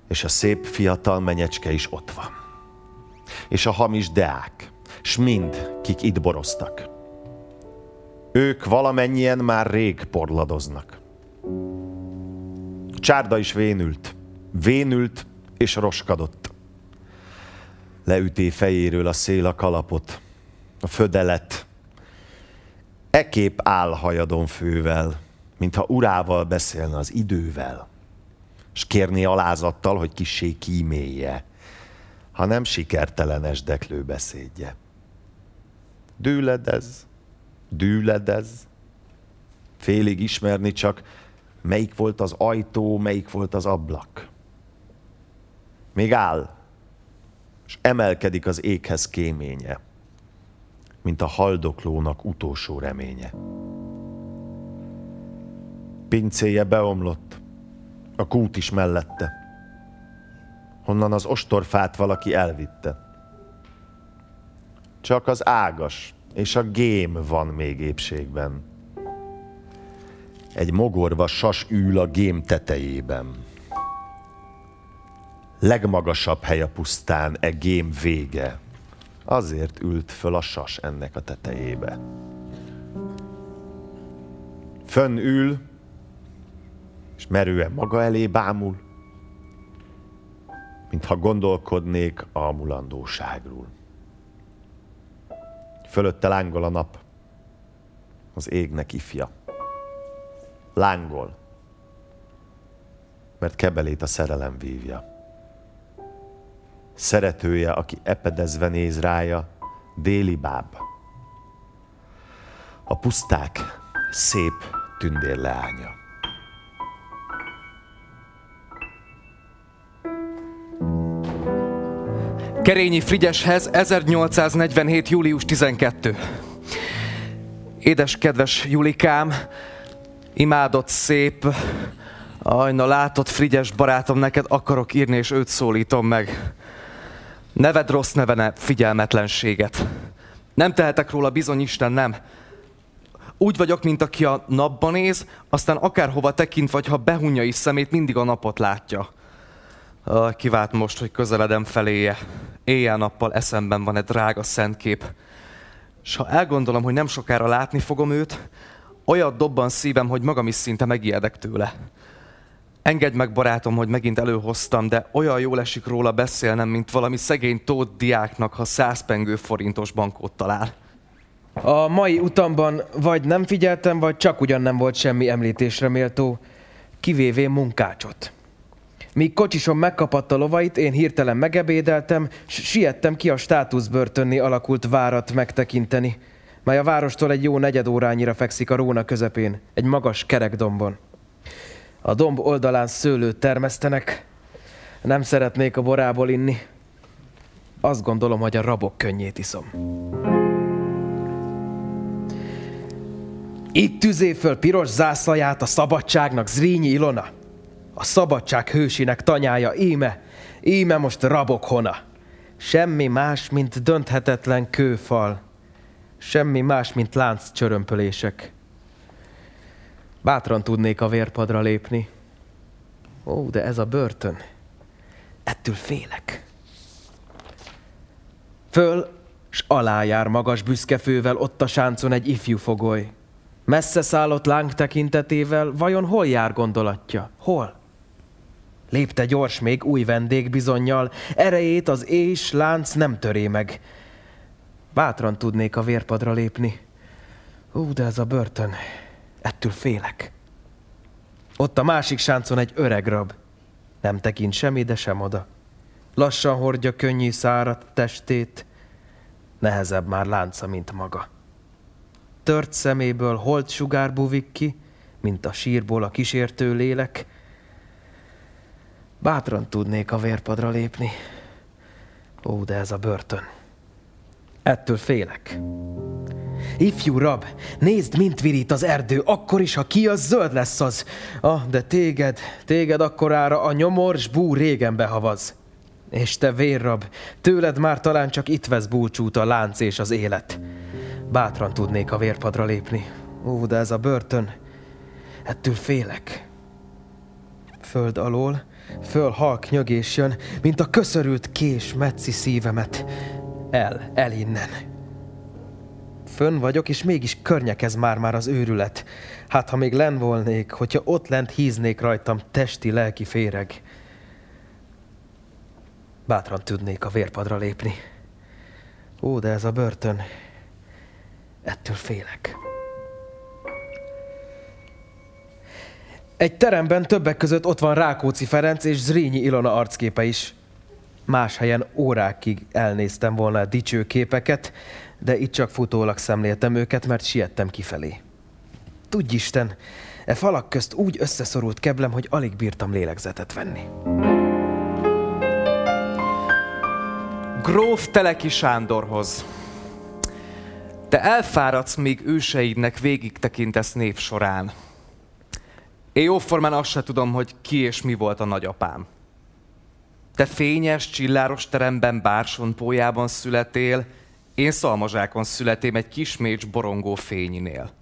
És a szép fiatal menyecske is ott van. És a hamis deák, s mind, kik itt boroztak. Ők valamennyien már rég porladoznak. A csárda is vénült. Vénült és roskadott. Leüté fejéről a szél a kalapot, a födelet. Ekép áll hajadon fővel, mintha urával beszélne az idővel, és kérni alázattal, hogy kissé kímélje, ha nem sikertelenes deklő beszédje. Dűledez, dűledez, félig ismerni csak, melyik volt az ajtó, melyik volt az ablak. Még áll, és emelkedik az éghez kéménye, mint a haldoklónak utolsó reménye. Pincéje beomlott, a kút is mellette, honnan az ostorfát valaki elvitte. Csak az ágas és a gém van még épségben. Egy mogorva sas ül a gém tetejében. Legmagasabb hely a pusztán, e gém vége. Azért ült föl a sas ennek a tetejébe. Fönn ül, és merően maga elé bámul, mintha gondolkodnék a mulandóságról. Fölötte lángol a nap, az égnek ifja. Lángol, mert kebelét a szerelem vívja. Szeretője, aki epedezve néz rája, déli báb. A puszták szép tündér leánya. Kerényi Frigyeshez 1847. július 12. Édes kedves Julikám, imádott szép, Ajna, látod, Frigyes barátom, neked akarok írni, és őt szólítom meg. Neved rossz nevene figyelmetlenséget. Nem tehetek róla, bizony Isten, nem. Úgy vagyok, mint aki a napban néz, aztán akárhova tekint, vagy ha behunja is szemét, mindig a napot látja. Kivált most, hogy közeledem feléje. Éjjel-nappal eszemben van egy drága szentkép. És ha elgondolom, hogy nem sokára látni fogom őt, olyat dobban szívem, hogy magam is szinte megijedek tőle. Engedj meg, barátom, hogy megint előhoztam, de olyan jól esik róla beszélnem, mint valami szegény tót diáknak, ha száz pengő forintos bankot talál. A mai utamban vagy nem figyeltem, vagy csak ugyan nem volt semmi említésre méltó, kivévé munkácsot. Míg kocsisom megkapadt a lovait, én hirtelen megebédeltem, s siettem ki a státuszbörtönni alakult várat megtekinteni, mely a várostól egy jó negyed órányira fekszik a Róna közepén, egy magas kerekdombon. A domb oldalán szőlőt termesztenek, nem szeretnék a borából inni. Azt gondolom, hogy a rabok könnyét iszom. Itt tüzé föl piros zászlaját a szabadságnak Zrínyi Ilona. A szabadság hősinek tanyája, íme, íme most rabok hona. Semmi más, mint dönthetetlen kőfal. Semmi más, mint lánc csörömpölések. Bátran tudnék a vérpadra lépni. Ó, de ez a börtön. Ettől félek. Föl, s alá jár magas büszkefővel ott a sáncon egy ifjú fogoly. Messze szállott láng tekintetével, vajon hol jár gondolatja? Hol? Lépte gyors még új vendég bizonyal, erejét az és lánc nem töré meg. Bátran tudnék a vérpadra lépni. Ú, de ez a börtön. Ettől félek. Ott a másik sáncon egy öreg rab. Nem tekint sem ide, sem oda. Lassan hordja könnyű száradt testét, nehezebb már lánca, mint maga. Tört szeméből holt sugár buvik ki, mint a sírból a kísértő lélek. Bátran tudnék a vérpadra lépni. Ó, de ez a börtön. Ettől félek. Ifjú rab, nézd, mint virít az erdő, akkor is, ha ki az zöld lesz az. Ah, de téged, téged akkorára a nyomors bú régen behavaz. És te vérrab, tőled már talán csak itt vesz búcsút a lánc és az élet. Bátran tudnék a vérpadra lépni. Ó, de ez a börtön, ettől félek. Föld alól, föl halk nyögés jön, mint a köszörült kés metszi szívemet. El, el innen. Fönn vagyok, és mégis környekez már-már az őrület. Hát, ha még len volnék, hogyha ott lent híznék rajtam testi-lelki féreg. Bátran tudnék a vérpadra lépni. Ó, de ez a börtön, ettől félek. Egy teremben többek között ott van Rákóczi Ferenc és Zrínyi Ilona arcképe is. Más helyen órákig elnéztem volna a dicső képeket, de itt csak futólag szemléltem őket, mert siettem kifelé. Tudj Isten, e falak közt úgy összeszorult keblem, hogy alig bírtam lélegzetet venni. Gróf Teleki Sándorhoz. Te elfáradsz, míg őseidnek végig tekintesz név során. Én jóformán azt se tudom, hogy ki és mi volt a nagyapám. Te fényes, csilláros teremben bársonpójában születél, én szalmazsákon születém egy kismécs borongó fényinél.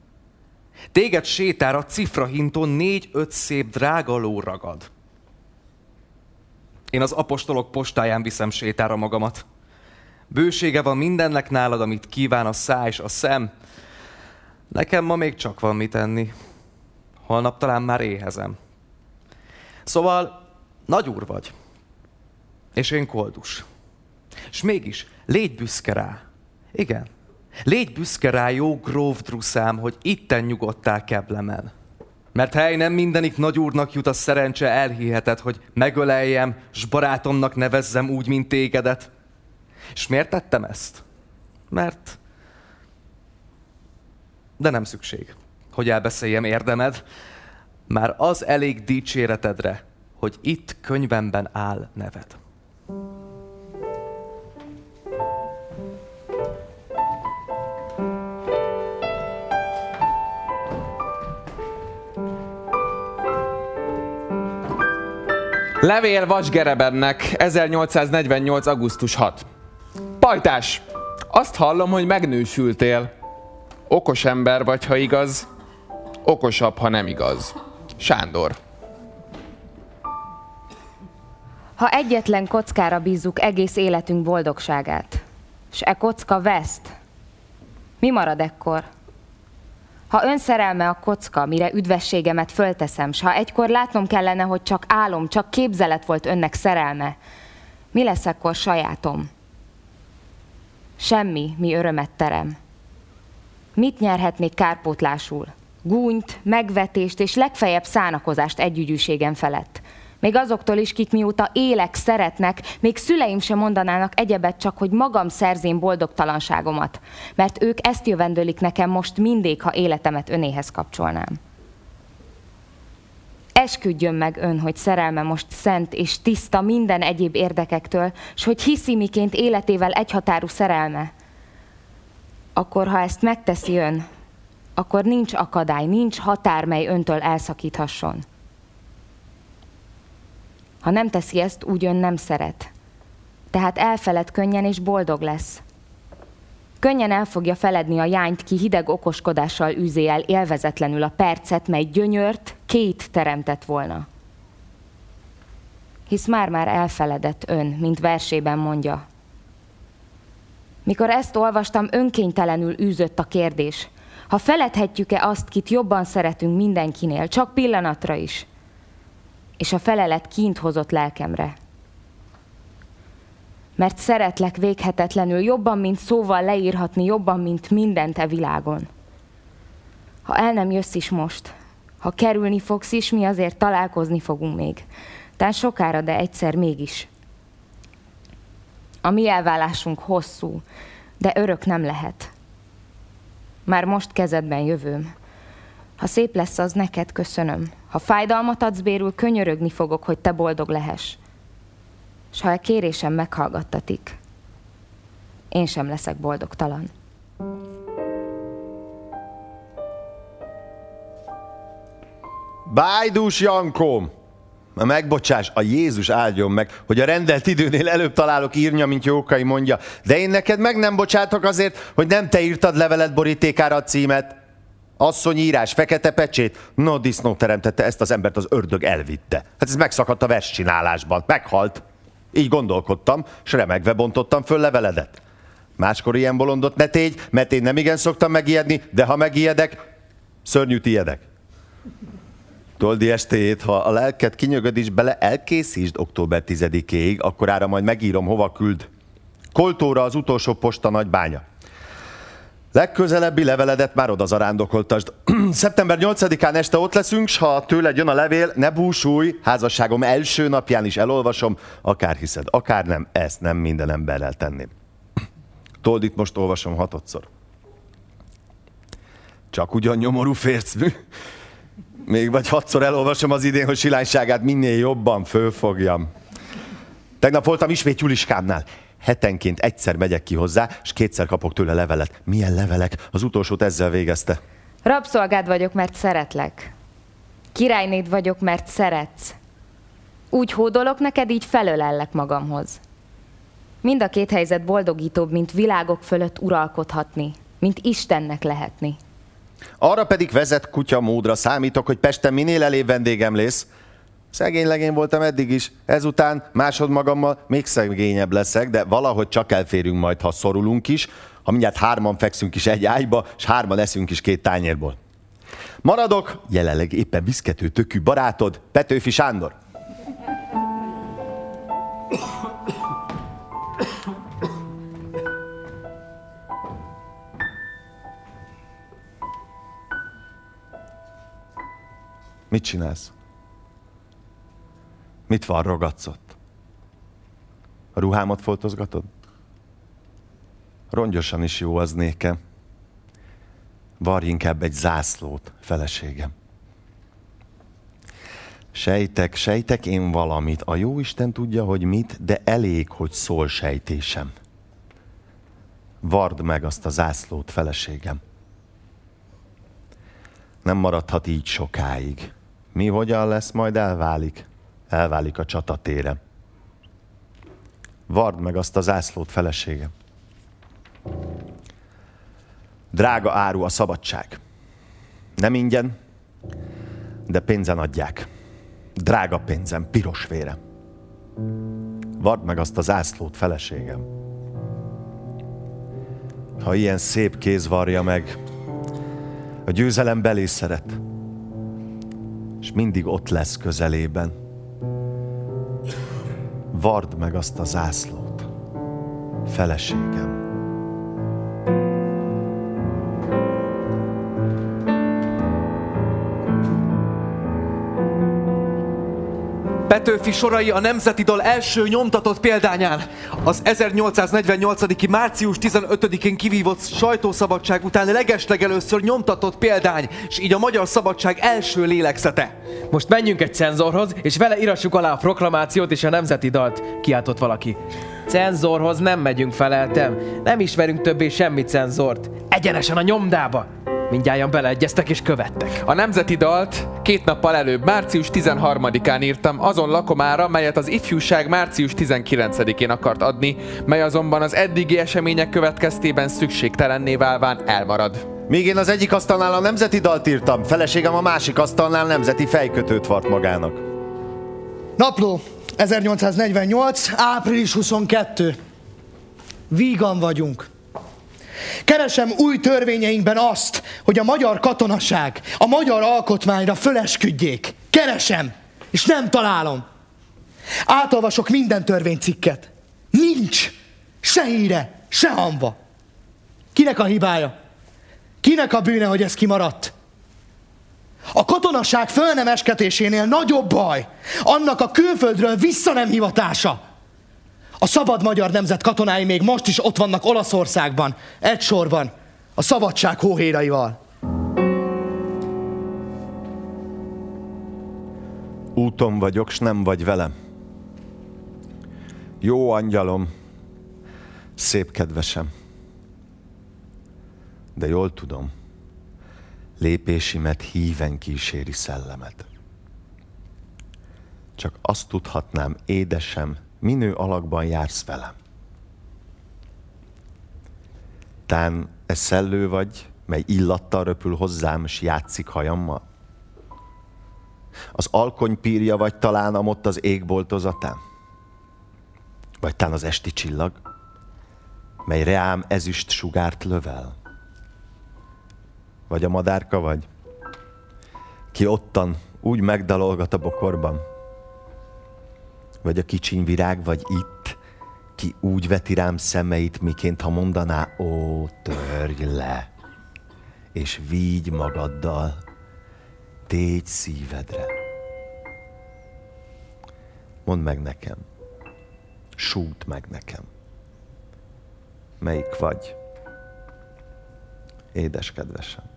Téged sétára cifrahintón négy-öt szép drága ló ragad. Én az apostolok postáján viszem sétára magamat. Bősége van mindennek nálad, amit kíván a száj és a szem. Nekem ma még csak van mit enni. Holnap talán már éhezem. Szóval nagy úr vagy. És én koldus. És mégis légy büszke rá. Igen. Légy büszke rá, jó gróf druszám, hogy itten nyugodtál keblemen. Mert hely nem mindenik nagyúrnak jut a szerencse elhiheted, hogy megöleljem, s barátomnak nevezzem úgy, mint tégedet. És miért tettem ezt? Mert... De nem szükség, hogy elbeszéljem érdemed. Már az elég dicséretedre, hogy itt könyvemben áll neved. Levél Vasgerebennek, 1848. augusztus 6. Pajtás, azt hallom, hogy megnősültél. Okos ember vagy, ha igaz. Okosabb, ha nem igaz. Sándor. Ha egyetlen kockára bízzuk egész életünk boldogságát, és e kocka veszt, mi marad ekkor? Ha önszerelme a kocka, mire üdvességemet fölteszem, s ha egykor látnom kellene, hogy csak álom, csak képzelet volt önnek szerelme, mi lesz akkor sajátom? Semmi, mi örömet terem. Mit nyerhetnék kárpótlásul? Gúnyt, megvetést és legfeljebb szánakozást együgyűségem felett. Még azoktól is, kik mióta élek, szeretnek, még szüleim sem mondanának egyebet, csak hogy magam szerzém boldogtalanságomat. Mert ők ezt jövendőlik nekem most mindig, ha életemet önéhez kapcsolnám. Esküdjön meg ön, hogy szerelme most szent és tiszta minden egyéb érdekektől, s hogy hiszi miként életével egyhatárú szerelme. Akkor, ha ezt megteszi ön, akkor nincs akadály, nincs határ, mely öntől elszakíthasson. Ha nem teszi ezt, úgy ön nem szeret. Tehát elfeled könnyen és boldog lesz. Könnyen el fogja feledni a jányt, ki hideg okoskodással űzi el élvezetlenül a percet, mely gyönyört két teremtett volna. Hisz már-már elfeledett ön, mint versében mondja. Mikor ezt olvastam, önkénytelenül űzött a kérdés. Ha feledhetjük-e azt, kit jobban szeretünk mindenkinél, csak pillanatra is – és a felelet kint hozott lelkemre. Mert szeretlek véghetetlenül, jobban, mint szóval leírhatni, jobban, mint mindent e világon. Ha el nem jössz is most, ha kerülni fogsz is, mi azért találkozni fogunk még. Tehát sokára, de egyszer mégis. A mi elválásunk hosszú, de örök nem lehet. Már most kezedben jövőm. Ha szép lesz, az neked köszönöm. Ha fájdalmat adsz bérül, könyörögni fogok, hogy te boldog lehess. S ha a kérésem meghallgattatik, én sem leszek boldogtalan. Bájdús Jankom! Megbocsáss, a Jézus áldjon meg, hogy a rendelt időnél előbb találok írnya, mint Jókai mondja. De én neked meg nem bocsátok azért, hogy nem te írtad levelet borítékára a címet. Asszony írás, fekete pecsét. No, disznó teremtette, ezt az embert az ördög elvitte. Hát ez megszakadt a verscsinálásban. Meghalt. Így gondolkodtam, s remegve bontottam föl leveledet. Máskor ilyen bolondot ne tégy, mert én nem igen szoktam megijedni, de ha megijedek, szörnyű tijedek. Toldi estéjét, ha a lelket kinyögöd is bele, elkészítsd október 10-éig, akkor ára majd megírom, hova küld. Koltóra az utolsó posta nagybánya. Legközelebbi leveledet már oda zarándokoltasd. Szeptember 8-án este ott leszünk, s ha tőled jön a levél, ne búsulj, házasságom első napján is elolvasom, akár hiszed, akár nem, ezt nem minden emberrel tenném. Toldit most olvasom hatodszor. Csak ugyan nyomorú fércmű. Még vagy hatszor elolvasom az idén, hogy silányságát minél jobban fölfogjam. Tegnap voltam ismét Juliskámnál hetenként egyszer megyek ki hozzá, és kétszer kapok tőle levelet. Milyen levelek? Az utolsót ezzel végezte. Rabszolgád vagyok, mert szeretlek. Királynéd vagyok, mert szeretsz. Úgy hódolok neked, így felölellek magamhoz. Mind a két helyzet boldogítóbb, mint világok fölött uralkodhatni, mint Istennek lehetni. Arra pedig vezet kutya módra számítok, hogy Pesten minél elébb vendégem lesz, Szegény legény voltam eddig is, ezután másodmagammal még szegényebb leszek, de valahogy csak elférünk majd, ha szorulunk is, ha mindjárt hárman fekszünk is egy ágyba, és hárman leszünk is két tányérból. Maradok, jelenleg éppen viszkető tökű barátod, Petőfi Sándor. Mit csinálsz? Mit van rogatsz ott? A ruhámat foltozgatod? Rongyosan is jó az nékem. Varj inkább egy zászlót, feleségem. Sejtek, sejtek én valamit. A jó Isten tudja, hogy mit, de elég, hogy szól sejtésem. Vard meg azt a zászlót, feleségem. Nem maradhat így sokáig. Mi hogyan lesz, majd elválik elválik a csatatére. Vard meg azt a zászlót, feleségem. Drága áru a szabadság. Nem ingyen, de pénzen adják. Drága pénzem, piros vére. Vard meg azt a zászlót, feleségem. Ha ilyen szép kéz varja meg, A győzelem belé szeret, és mindig ott lesz közelében. Vard meg azt a zászlót, feleségem. Petőfi sorai a Nemzeti Dal első nyomtatott példányán. Az 1848. március 15-én kivívott sajtószabadság után legeslegelőször nyomtatott példány, és így a magyar szabadság első lélegzete. Most menjünk egy cenzorhoz, és vele írassuk alá a proklamációt és a nemzeti dalt, kiáltott valaki. Cenzorhoz nem megyünk, feleltem. Nem ismerünk többé semmi cenzort. Egyenesen a nyomdába. Mindjárt beleegyeztek és követtek. A nemzeti dalt két nappal előbb, március 13-án írtam azon lakomára, melyet az ifjúság március 19-én akart adni, mely azonban az eddigi események következtében szükségtelenné válván elmarad. Míg én az egyik asztalnál a nemzeti dalt írtam, feleségem a másik asztalnál nemzeti fejkötőt vart magának. Napló, 1848. április 22. Vígan vagyunk. Keresem új törvényeinkben azt, hogy a magyar katonaság a magyar alkotmányra fölesküdjék. Keresem, és nem találom. Átolvasok minden törvénycikket. Nincs se híre, se hamba. Kinek a hibája? Kinek a bűne, hogy ez kimaradt? A katonaság föl nem esketésénél nagyobb baj, annak a külföldről vissza nem hivatása. A szabad magyar nemzet katonái még most is ott vannak Olaszországban, egy sorban, a szabadság hóhéraival. Úton vagyok, s nem vagy velem. Jó angyalom, szép kedvesem. De jól tudom, lépésimet híven kíséri szellemet. Csak azt tudhatnám, édesem, minő alakban jársz velem. Tán ez szellő vagy, mely illattal röpül hozzám, és játszik hajammal? Az alkonypírja vagy talán amott az égboltozatán? Vagy tán az esti csillag, mely reám ezüst sugárt lövel? Vagy a madárka vagy, ki ottan úgy megdalolgat a bokorban, vagy a kicsiny virág, vagy itt, ki úgy veti rám szemeit, miként ha mondaná, ó, törj le, és vígy magaddal, tégy szívedre. Mondd meg nekem, sújt meg nekem, melyik vagy, édes kedvesem.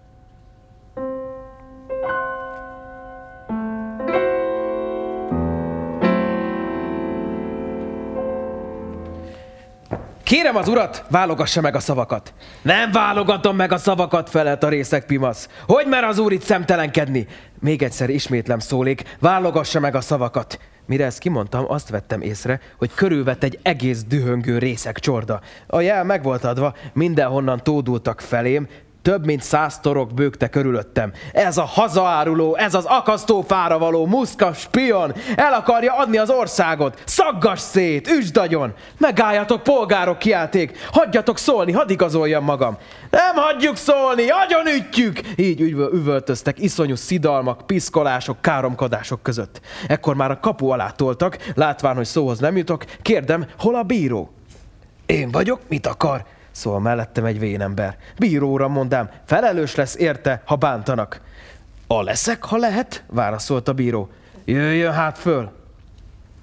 Kérem az urat, válogassa meg a szavakat. Nem válogatom meg a szavakat, felelt a részek Pimasz. Hogy mer az úr itt szemtelenkedni? Még egyszer ismétlem szólék, válogassa meg a szavakat. Mire ezt kimondtam, azt vettem észre, hogy körülvett egy egész dühöngő részek csorda. A jel meg volt adva, mindenhonnan tódultak felém, több mint száz torok bőgte körülöttem. Ez a hazaáruló, ez az akasztófára való muszka spion el akarja adni az országot. Szaggas szét, üsdagyon! Megálljatok, polgárok, kiálték! Hagyjatok szólni, hadd igazoljam magam! Nem hagyjuk szólni, agyon ütjük! Így üvöl, üvöltöztek iszonyú szidalmak, piszkolások, káromkodások között. Ekkor már a kapu alá toltak, látván, hogy szóhoz nem jutok, kérdem, hol a bíró? Én vagyok, mit akar? Szól mellettem egy vénember. Bíróra mondám, felelős lesz érte, ha bántanak. A leszek, ha lehet? Válaszolt a bíró. Jöjjön hát föl.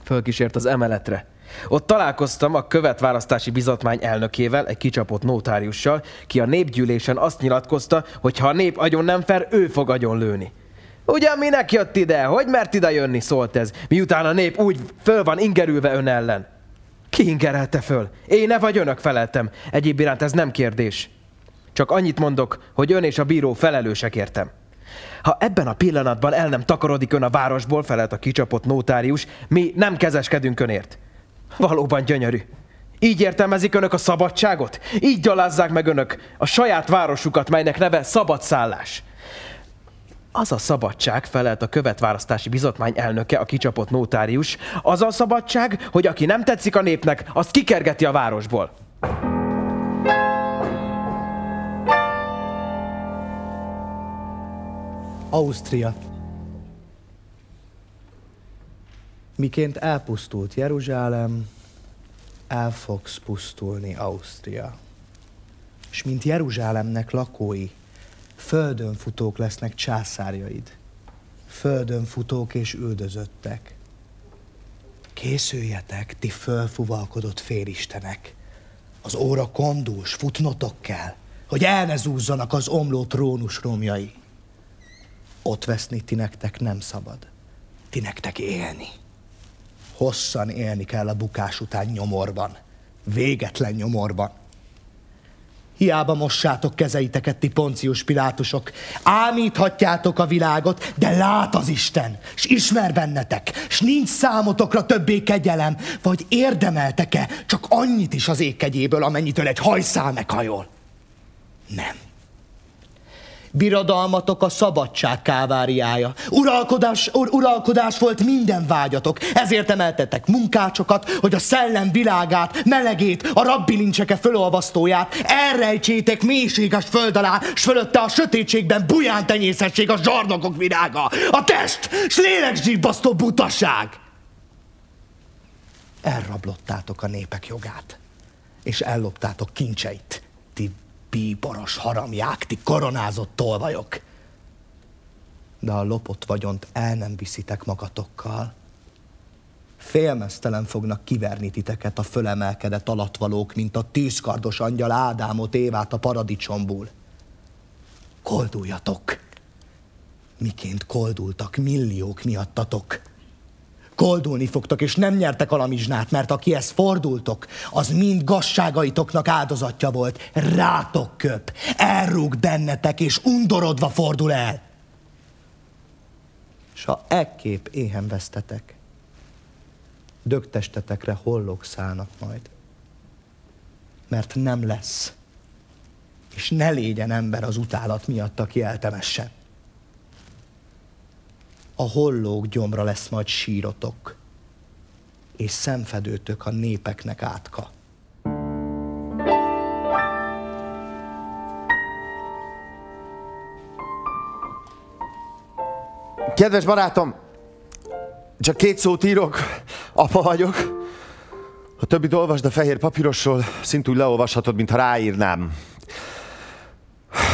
Fölkísért az emeletre. Ott találkoztam a követválasztási bizotmány elnökével, egy kicsapott notáriussal, ki a népgyűlésen azt nyilatkozta, hogy ha a nép agyon nem fer, ő fog agyon lőni. Ugyan minek jött ide? Hogy mert ide jönni? szólt ez, miután a nép úgy föl van ingerülve ön ellen. Ki ingerelte föl? Én ne vagy önök feleltem. Egyéb iránt ez nem kérdés. Csak annyit mondok, hogy ön és a bíró felelősek értem. Ha ebben a pillanatban el nem takarodik ön a városból, felelt a kicsapott notárius, mi nem kezeskedünk önért. Valóban gyönyörű. Így értelmezik önök a szabadságot? Így gyalázzák meg önök a saját városukat, melynek neve szabadszállás az a szabadság, felelt a követválasztási bizotmány elnöke, a kicsapott notárius, az a szabadság, hogy aki nem tetszik a népnek, azt kikergeti a városból. Ausztria. Miként elpusztult Jeruzsálem, el fogsz pusztulni Ausztria. És mint Jeruzsálemnek lakói, földön futók lesznek császárjaid. Földön futók és üldözöttek. Készüljetek, ti fölfuvalkodott félistenek. Az óra kondús, futnotok kell, hogy el ne zúzzanak az omló trónus romjai. Ott veszni ti nektek nem szabad. Ti nektek élni. Hosszan élni kell a bukás után nyomorban. Végetlen nyomorban. Hiába mossátok kezeiteket, ti poncius pilátusok. Ámíthatjátok a világot, de lát az Isten, s ismer bennetek, s nincs számotokra többé kegyelem, vagy érdemeltek-e csak annyit is az ékkegyéből, amennyitől egy hajszál meghajol? Nem birodalmatok a szabadság káváriája. Uralkodás, ur, uralkodás volt minden vágyatok, ezért emeltetek munkácsokat, hogy a szellem világát, melegét, a rabbilincseke fölolvasztóját elrejtsétek mélységes föld alá, s fölötte a sötétségben buján tenyészetség a zsarnokok virága, a test, s lélegzsíbbasztó butaság. Elrablottátok a népek jogát, és elloptátok kincseit, ti bíboros haramják, ti koronázott tolvajok. De a lopott vagyont el nem viszitek magatokkal. Félmeztelen fognak kiverni titeket a fölemelkedett alatvalók, mint a tűzkardos angyal Ádámot, Évát a paradicsomból. Kolduljatok! Miként koldultak milliók miattatok. Koldulni fogtok, és nem nyertek alamizsnát, mert aki ezt fordultok, az mind gazságaitoknak áldozatja volt. Rátok köp, elrúg bennetek, és undorodva fordul el. És ha ekképp éhen vesztetek, dögtestetekre hollók szállnak majd. Mert nem lesz. És ne légyen ember az utálat miatt, aki eltemesse a hollók gyomra lesz majd sírotok, és szemfedőtök a népeknek átka. Kedves barátom, csak két szót írok, apa vagyok. A többit olvasd a fehér papírosról, szintúgy leolvashatod, mintha ráírnám.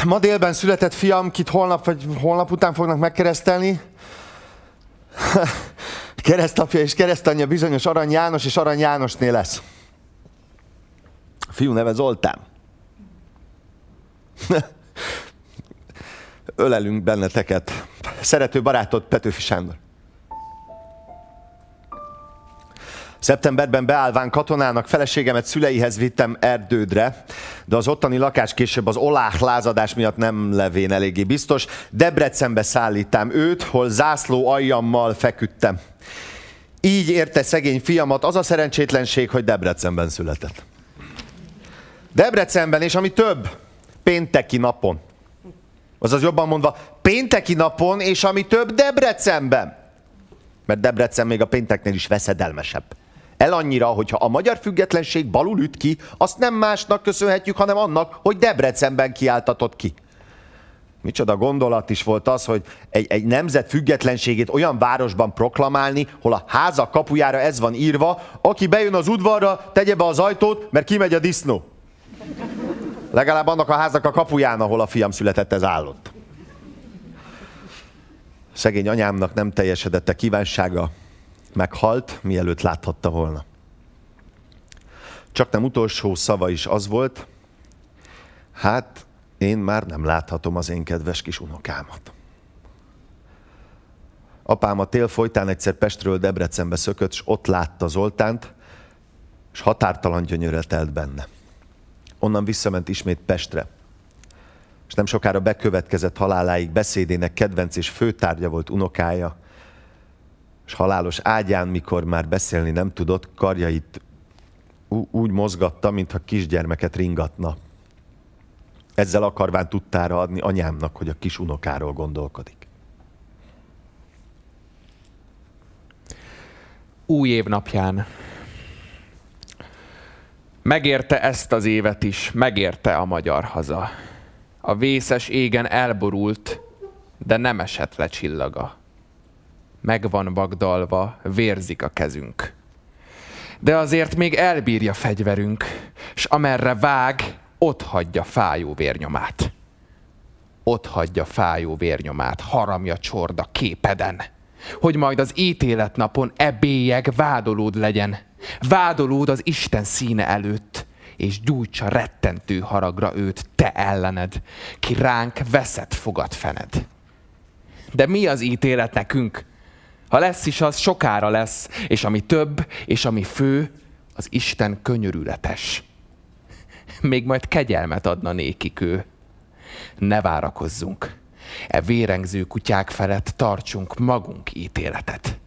Ma délben született fiam, kit holnap vagy holnap után fognak megkeresztelni. Keresztapja és keresztanyja bizonyos Arany János, és Arany Jánosné lesz. A fiú neve Zoltán. Ölelünk benneteket. Szerető barátod Petőfi Sándor. Szeptemberben beállván katonának feleségemet szüleihez vittem Erdődre, de az ottani lakás később az olách lázadás miatt nem levén eléggé biztos. Debrecenbe szállítám őt, hol zászló aljammal feküdtem. Így érte szegény fiamat az a szerencsétlenség, hogy Debrecenben született. Debrecenben, és ami több, pénteki napon. Azaz jobban mondva, pénteki napon, és ami több, Debrecenben. Mert Debrecen még a pénteknél is veszedelmesebb. El annyira, hogyha a magyar függetlenség balul üt ki, azt nem másnak köszönhetjük, hanem annak, hogy Debrecenben kiáltatott ki. Micsoda gondolat is volt az, hogy egy, egy nemzet függetlenségét olyan városban proklamálni, hol a háza kapujára ez van írva, aki bejön az udvarra, tegye be az ajtót, mert kimegy a disznó. Legalább annak a házak a kapuján, ahol a fiam született, ez állott. Szegény anyámnak nem teljesedett a kívánsága, meghalt, mielőtt láthatta volna. Csak nem utolsó szava is az volt, hát én már nem láthatom az én kedves kis unokámat. Apám a tél folytán egyszer Pestről Debrecenbe szökött, és ott látta Zoltánt, és határtalan gyönyörre telt benne. Onnan visszament ismét Pestre, és nem sokára bekövetkezett haláláig beszédének kedvenc és főtárgya volt unokája, és halálos ágyán, mikor már beszélni nem tudott, karjait úgy mozgatta, mintha kisgyermeket ringatna. Ezzel akarván tudtára adni anyámnak, hogy a kis unokáról gondolkodik. Új év napján. Megérte ezt az évet is, megérte a magyar haza. A vészes égen elborult, de nem esett le csillaga. Meg van bagdalva, vérzik a kezünk. De azért még elbírja fegyverünk, s amerre vág, ott hagyja fájó vérnyomát. Ott hagyja fájó vérnyomát, haramja csorda képeden, hogy majd az ítéletnapon ebélyeg vádolód legyen, vádolód az Isten színe előtt, és gyújtsa rettentő haragra őt te ellened, ki ránk veszett fogad fened. De mi az ítélet nekünk? Ha lesz is, az sokára lesz, és ami több, és ami fő, az Isten könyörületes. Még majd kegyelmet adna nékik ő. Ne várakozzunk. E vérengző kutyák felett tartsunk magunk ítéletet.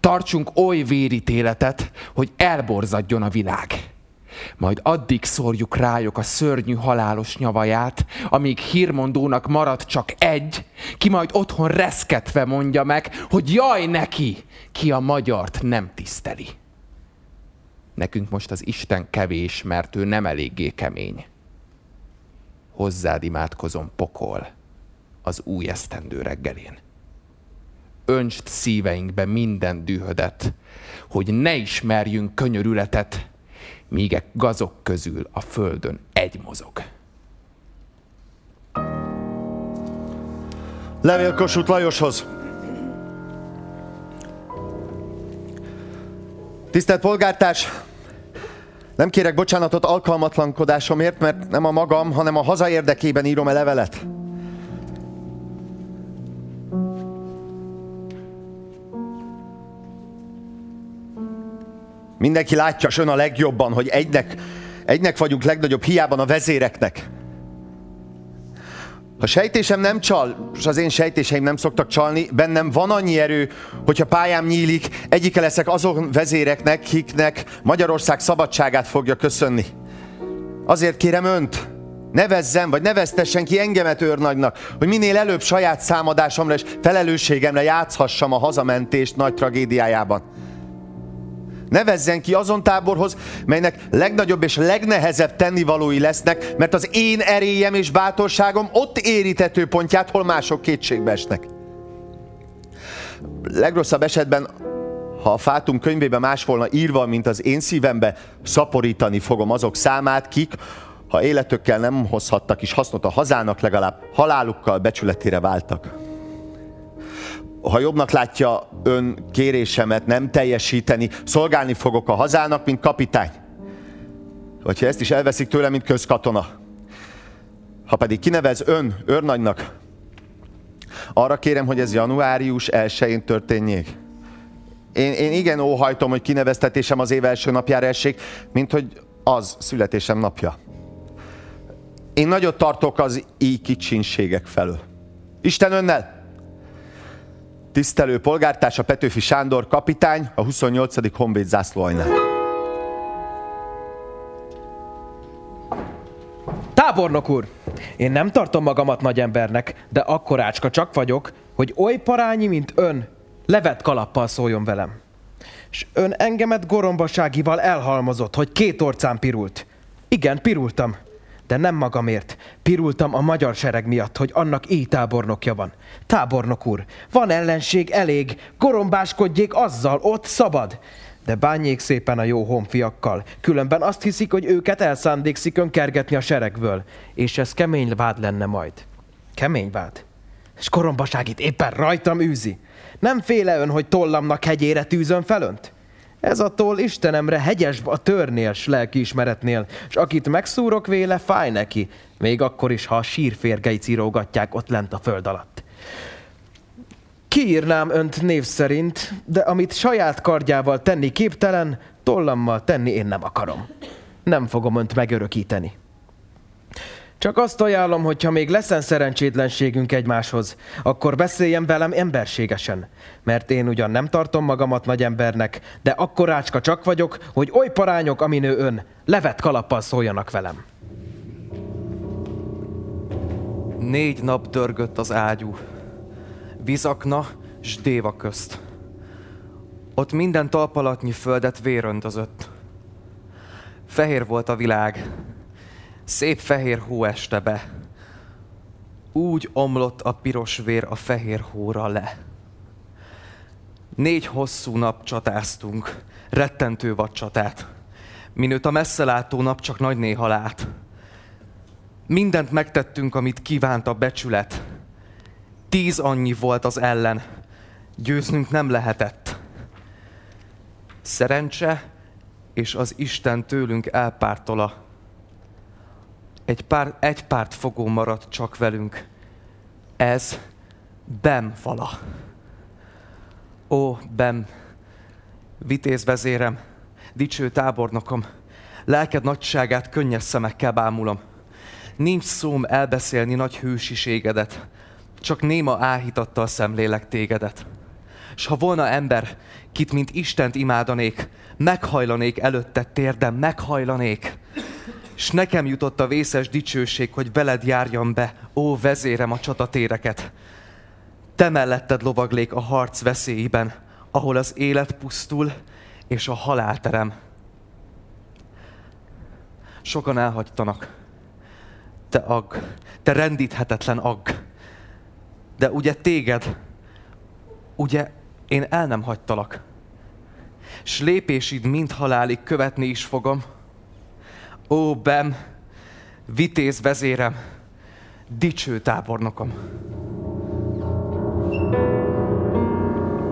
Tartsunk oly vérítéletet, hogy elborzadjon a világ. Majd addig szórjuk rájuk a szörnyű halálos nyavaját, amíg hírmondónak marad csak egy, ki majd otthon reszketve mondja meg, hogy jaj neki, ki a magyart nem tiszteli. Nekünk most az Isten kevés, mert ő nem eléggé kemény. Hozzád imádkozom pokol az új esztendő reggelén. Öntsd szíveinkbe minden dühödet, hogy ne ismerjünk könyörületet, míg e gazok közül a földön egy mozog. Levél Kossuth Lajoshoz. Tisztelt polgártárs! Nem kérek bocsánatot alkalmatlankodásomért, mert nem a magam, hanem a haza érdekében írom a levelet. Mindenki látja ön a legjobban, hogy egynek, egynek vagyunk legnagyobb hiában a vezéreknek. Ha sejtésem nem csal, és az én sejtéseim nem szoktak csalni, bennem van annyi erő, hogyha pályám nyílik, egyike leszek azon vezéreknek, kiknek Magyarország szabadságát fogja köszönni. Azért kérem önt, nevezzen, vagy neveztessen ki engemet őrnagynak, hogy minél előbb saját számadásomra és felelősségemre játszhassam a hazamentést nagy tragédiájában. Nevezzen ki azon táborhoz, melynek legnagyobb és legnehezebb tennivalói lesznek, mert az én erélyem és bátorságom ott érítető pontját, hol mások kétségbe esnek. Legrosszabb esetben, ha a Fátum könyvében más volna írva, mint az én szívembe, szaporítani fogom azok számát, kik, ha életökkel nem hozhattak is hasznot a hazának, legalább halálukkal becsületére váltak ha jobbnak látja ön kérésemet nem teljesíteni, szolgálni fogok a hazának, mint kapitány. Vagy ha ezt is elveszik tőlem, mint közkatona. Ha pedig kinevez ön őrnagynak, arra kérem, hogy ez januárius 1-én történjék. Én, én igen óhajtom, hogy kineveztetésem az év első napjára essék, mint hogy az születésem napja. Én nagyot tartok az így kicsinségek felől. Isten önnel! Tisztelő polgártársa Petőfi Sándor kapitány, a 28. Honvéd zászlóajnál. Tábornok úr! Én nem tartom magamat nagy embernek, de akkorácska csak vagyok, hogy oly parányi, mint ön, levet kalappal szóljon velem. És ön engemet gorombaságival elhalmozott, hogy két orcán pirult. Igen, pirultam de nem magamért. Pirultam a magyar sereg miatt, hogy annak így tábornokja van. Tábornok úr, van ellenség elég, gorombáskodjék azzal, ott szabad. De bánjék szépen a jó honfiakkal, különben azt hiszik, hogy őket elszándékszik önkergetni a seregből, és ez kemény vád lenne majd. Kemény vád. És korombaságit éppen rajtam űzi. Nem féle ön, hogy tollamnak hegyére tűzön felönt? Ez attól Istenemre hegyes a törnél, s lelkiismeretnél, és akit megszúrok véle, fáj neki, még akkor is, ha a sírférgei cirógatják ott lent a föld alatt. Kiírnám önt név szerint, de amit saját kardjával tenni képtelen, tollammal tenni én nem akarom. Nem fogom önt megörökíteni. Csak azt ajánlom, hogy ha még leszen szerencsétlenségünk egymáshoz, akkor beszéljen velem emberségesen. Mert én ugyan nem tartom magamat nagy embernek, de akkorácska csak vagyok, hogy oly parányok, aminő ön, levet kalappal szóljanak velem. Négy nap dörgött az ágyú, vizakna s déva közt. Ott minden talpalatnyi földet véröntözött. Fehér volt a világ, Szép fehér hó este be. úgy omlott a piros vér a fehér hóra le. Négy hosszú nap csatáztunk, rettentő vadcsatát, minőtt a messzelátó nap csak nagy néha lát. Mindent megtettünk, amit kívánt a becsület. Tíz annyi volt az ellen, győznünk nem lehetett. Szerencse és az Isten tőlünk elpártola. Egy, pár, egy párt fogó maradt csak velünk. Ez Bem vala. Ó, Bem, vitéz vezérem, dicső tábornokom, lelked nagyságát könnyes szemekkel bámulom. Nincs szóm elbeszélni nagy hősiségedet, csak néma áhítatta a szemlélek tégedet. S ha volna ember, kit mint Istent imádanék, meghajlanék előtte térdem, meghajlanék. S nekem jutott a vészes dicsőség, hogy veled járjam be, ó vezérem a csatatéreket. Te melletted lovaglék a harc veszélyben, ahol az élet pusztul, és a halál terem. Sokan elhagytanak. Te agg, te rendíthetetlen agg. De ugye téged, ugye én el nem hagytalak. S lépésid mind halálig követni is fogom. Ó, Bem, vitéz vezérem, dicső tábornokom.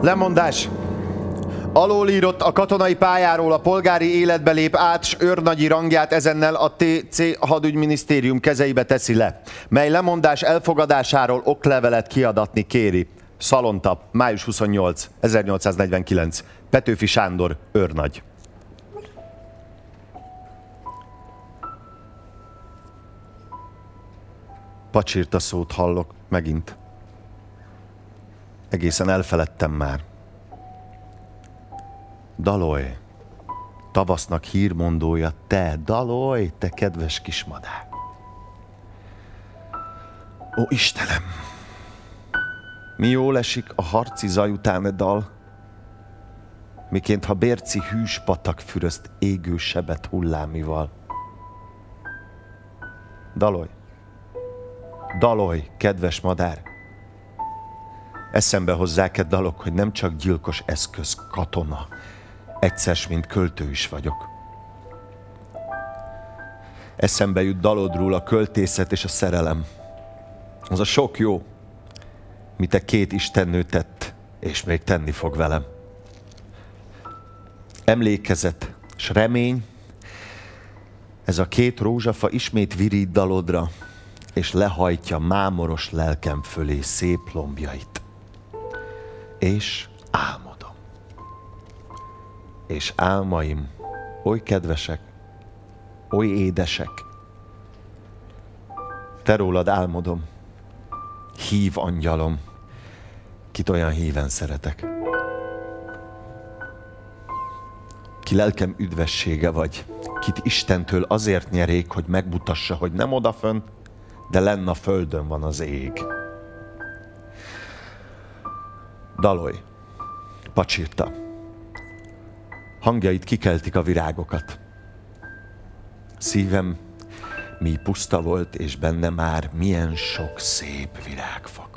Lemondás! Alól írott a katonai pályáról a polgári életbe lép át, s őrnagyi rangját ezennel a TC hadügyminisztérium kezeibe teszi le, mely lemondás elfogadásáról oklevelet kiadatni kéri. Szalonta, május 28, 1849. Petőfi Sándor, őrnagy. Pacsírta szót hallok megint. Egészen elfeledtem már. Daloy, tavasznak hírmondója, te, Daloy, te kedves kismadár. Ó Istenem, mi jól esik a harci zaj után e dal, miként ha bérci hűs patak fürözt égő sebet hullámival. Daloy, Daloy, kedves madár, eszembe hozzák-e dalok, hogy nem csak gyilkos eszköz, katona, egyszer, mint költő is vagyok. Eszembe jut dalodról a költészet és a szerelem. Az a sok jó, mit a két istennő tett, és még tenni fog velem. Emlékezet és remény, ez a két rózsafa ismét virít dalodra, és lehajtja mámoros lelkem fölé szép lombjait. És álmodom. És álmaim oly kedvesek, oly édesek. Te rólad álmodom, hív angyalom, kit olyan híven szeretek. Ki lelkem üdvessége vagy, kit Istentől azért nyerék, hogy megmutassa, hogy nem odafön, de lenn a földön van az ég. Daloy, pacsírta. Hangjait kikeltik a virágokat. Szívem mi puszta volt, és benne már milyen sok szép virág fakad.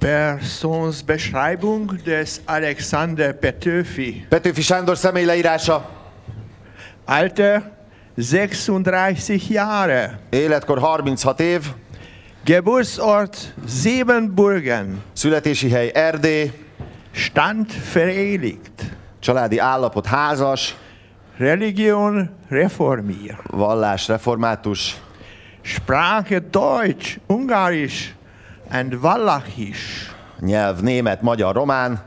Personsbeschreibung des Alexander Petőfi. Petőfi Sándor személy leírása. Alter 36 Jahre. Életkor 36 év. Geburtsort Siebenburgen. Születési hely Erdély. Stand verehelicht. Családi állapot házas. Religion reformier. Vallás református. Sprache Deutsch, Ungarisch und Walachisch. Nyelv német, magyar, román.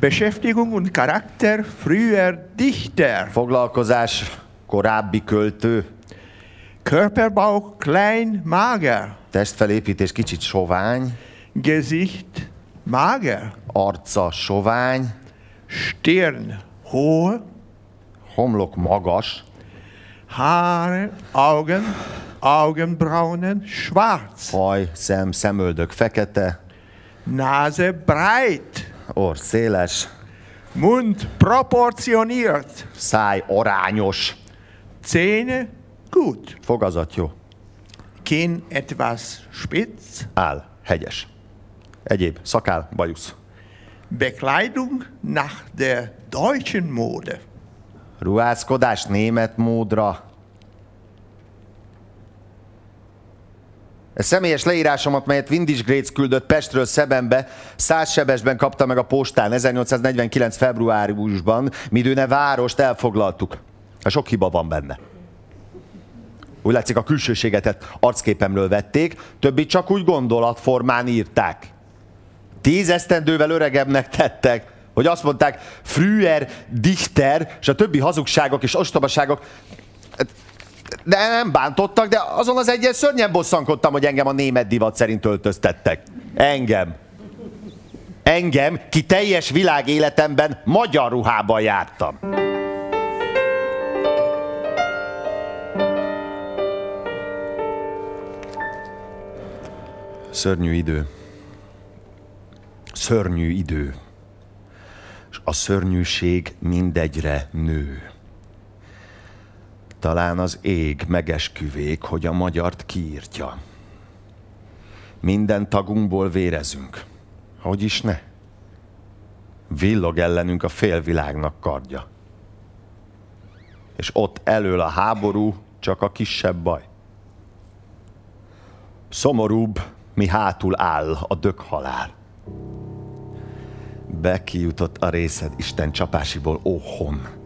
Beschäftigung und Charakter früher Dichter. Foglalkozás korábbi költő. Körperbau klein, mager. Testfelépítés kicsit sovány. Gesicht mager. Arca sovány. Stirn hohl. Homlok magas. Haare, Augen, Augenbraunen schwarz. Haj, szem, szemöldök fekete. Nase breit. Orr széles. Mund proportioniert. Száj arányos. Zähne gut. Fogazat jó. Kinn etwas spitz. Áll. Hegyes. Egyéb. Szakál. Bajusz. Bekleidung nach der deutschen Mode. Ruházkodás német módra. A személyes leírásomat, melyet Windis Gréc küldött Pestről Szebenbe, száz sebesben kapta meg a postán 1849. februárusban, midőne várost elfoglaltuk. Sok hiba van benne. Úgy látszik, a külsőségetet arcképemről vették, többi csak úgy gondolatformán írták. Tíz esztendővel öregebbnek tettek, hogy azt mondták, Früher, Dichter, és a többi hazugságok és ostobaságok. De nem bántottak, de azon az egyen szörnyen bosszankodtam, hogy engem a német divat szerint öltöztettek. Engem. Engem, ki teljes világ életemben magyar ruhában jártam. Szörnyű idő. Szörnyű idő. És a szörnyűség mindegyre nő. Talán az ég megesküvék, hogy a magyart kiírtja. Minden tagunkból vérezünk. Hogy is ne? Villog ellenünk a félvilágnak kardja. És ott elől a háború, csak a kisebb baj. Szomorúbb, mi hátul áll a dökhalál. Bekijutott a részed Isten csapásiból, óhon.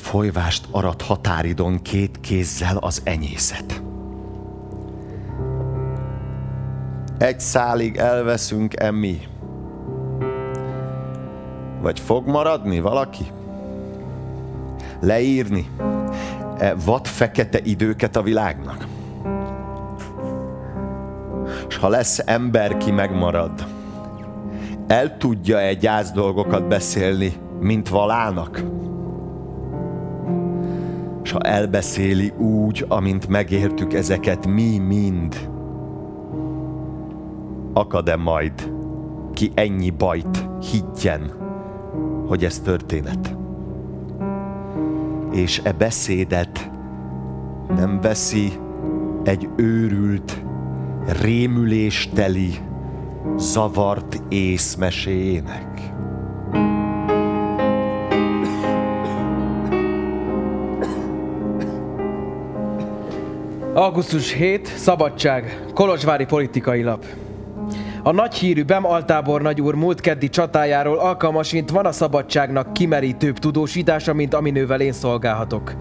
Folyvást arat határidon két kézzel az enyészet. Egy szálig elveszünk emmi. Vagy fog maradni valaki? Leírni? E vad fekete időket a világnak? És ha lesz ember, ki megmarad, el tudja-e gyász dolgokat beszélni, mint valának? És ha elbeszéli úgy, amint megértük ezeket mi mind, akad-e majd, ki ennyi bajt higgyen, hogy ez történet? És e beszédet nem veszi egy őrült, rémülésteli, zavart észmeséjének. Augusztus 7, Szabadság, Kolozsvári politikai lap. A nagyhírű Bem altábornagy úr múlt keddi csatájáról alkalmasint van a szabadságnak kimerítőbb tudósítása, mint aminővel én szolgálhatok.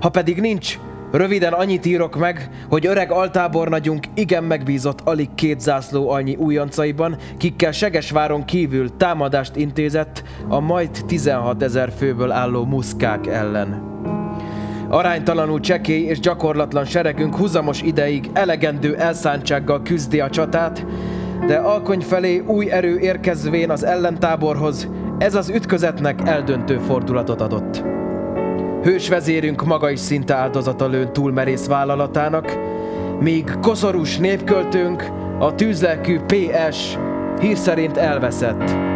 Ha pedig nincs, röviden annyit írok meg, hogy öreg altábornagyunk igen megbízott alig két zászló annyi újoncaiban, kikkel Segesváron kívül támadást intézett a majd 16 ezer főből álló muszkák ellen. Aránytalanul csekély és gyakorlatlan seregünk húzamos ideig elegendő elszántsággal küzdi a csatát, de alkony felé új erő érkezvén az ellentáborhoz, ez az ütközetnek eldöntő fordulatot adott. Hős vezérünk maga is szinte áldozata lőn túlmerész vállalatának, míg koszorús népköltőnk, a tűzlelkű PS hír szerint elveszett.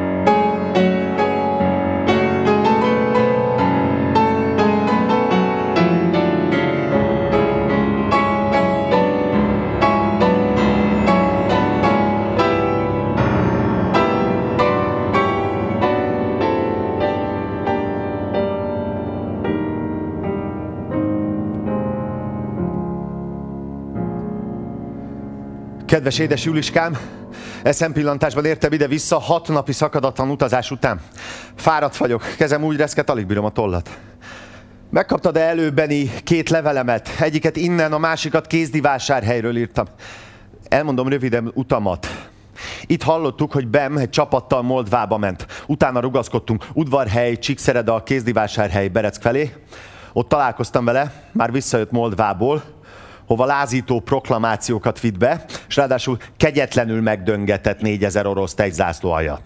Kedves édes Juliskám, eszem pillantásban értem ide-vissza hat napi szakadatlan utazás után. Fáradt vagyok, kezem úgy reszket, alig bírom a tollat. Megkaptad-e előbbeni két levelemet? Egyiket innen, a másikat kézdivásárhelyről írtam. Elmondom röviden utamat. Itt hallottuk, hogy Bem egy csapattal Moldvába ment. Utána rugaszkodtunk Udvarhely, Csíkszereda, a kézdivásárhely Bereck felé. Ott találkoztam vele, már visszajött Moldvából, hova lázító proklamációkat vitt be, és ráadásul kegyetlenül megdöngetett 4000 orosz egy alja.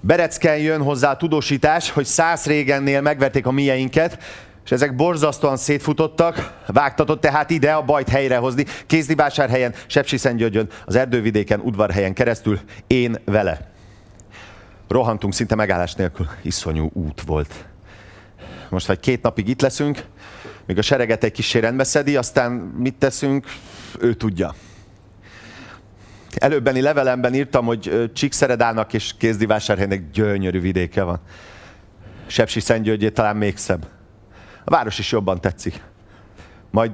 Berecken jön hozzá a tudósítás, hogy száz régennél megverték a mieinket, és ezek borzasztóan szétfutottak, vágtatott tehát ide a bajt helyrehozni, helyen, Sepsiszentgyörgyön, az erdővidéken, udvarhelyen keresztül, én vele. Rohantunk szinte megállás nélkül. Iszonyú út volt. Most vagy két napig itt leszünk, még a sereget egy kis rendbe szedi, aztán mit teszünk, ő tudja. Előbbeni levelemben írtam, hogy Csíkszeredának és Kézdivásárhelynek gyönyörű vidéke van. Sepsi Szentgyörgyé talán még szebb. A város is jobban tetszik. Majd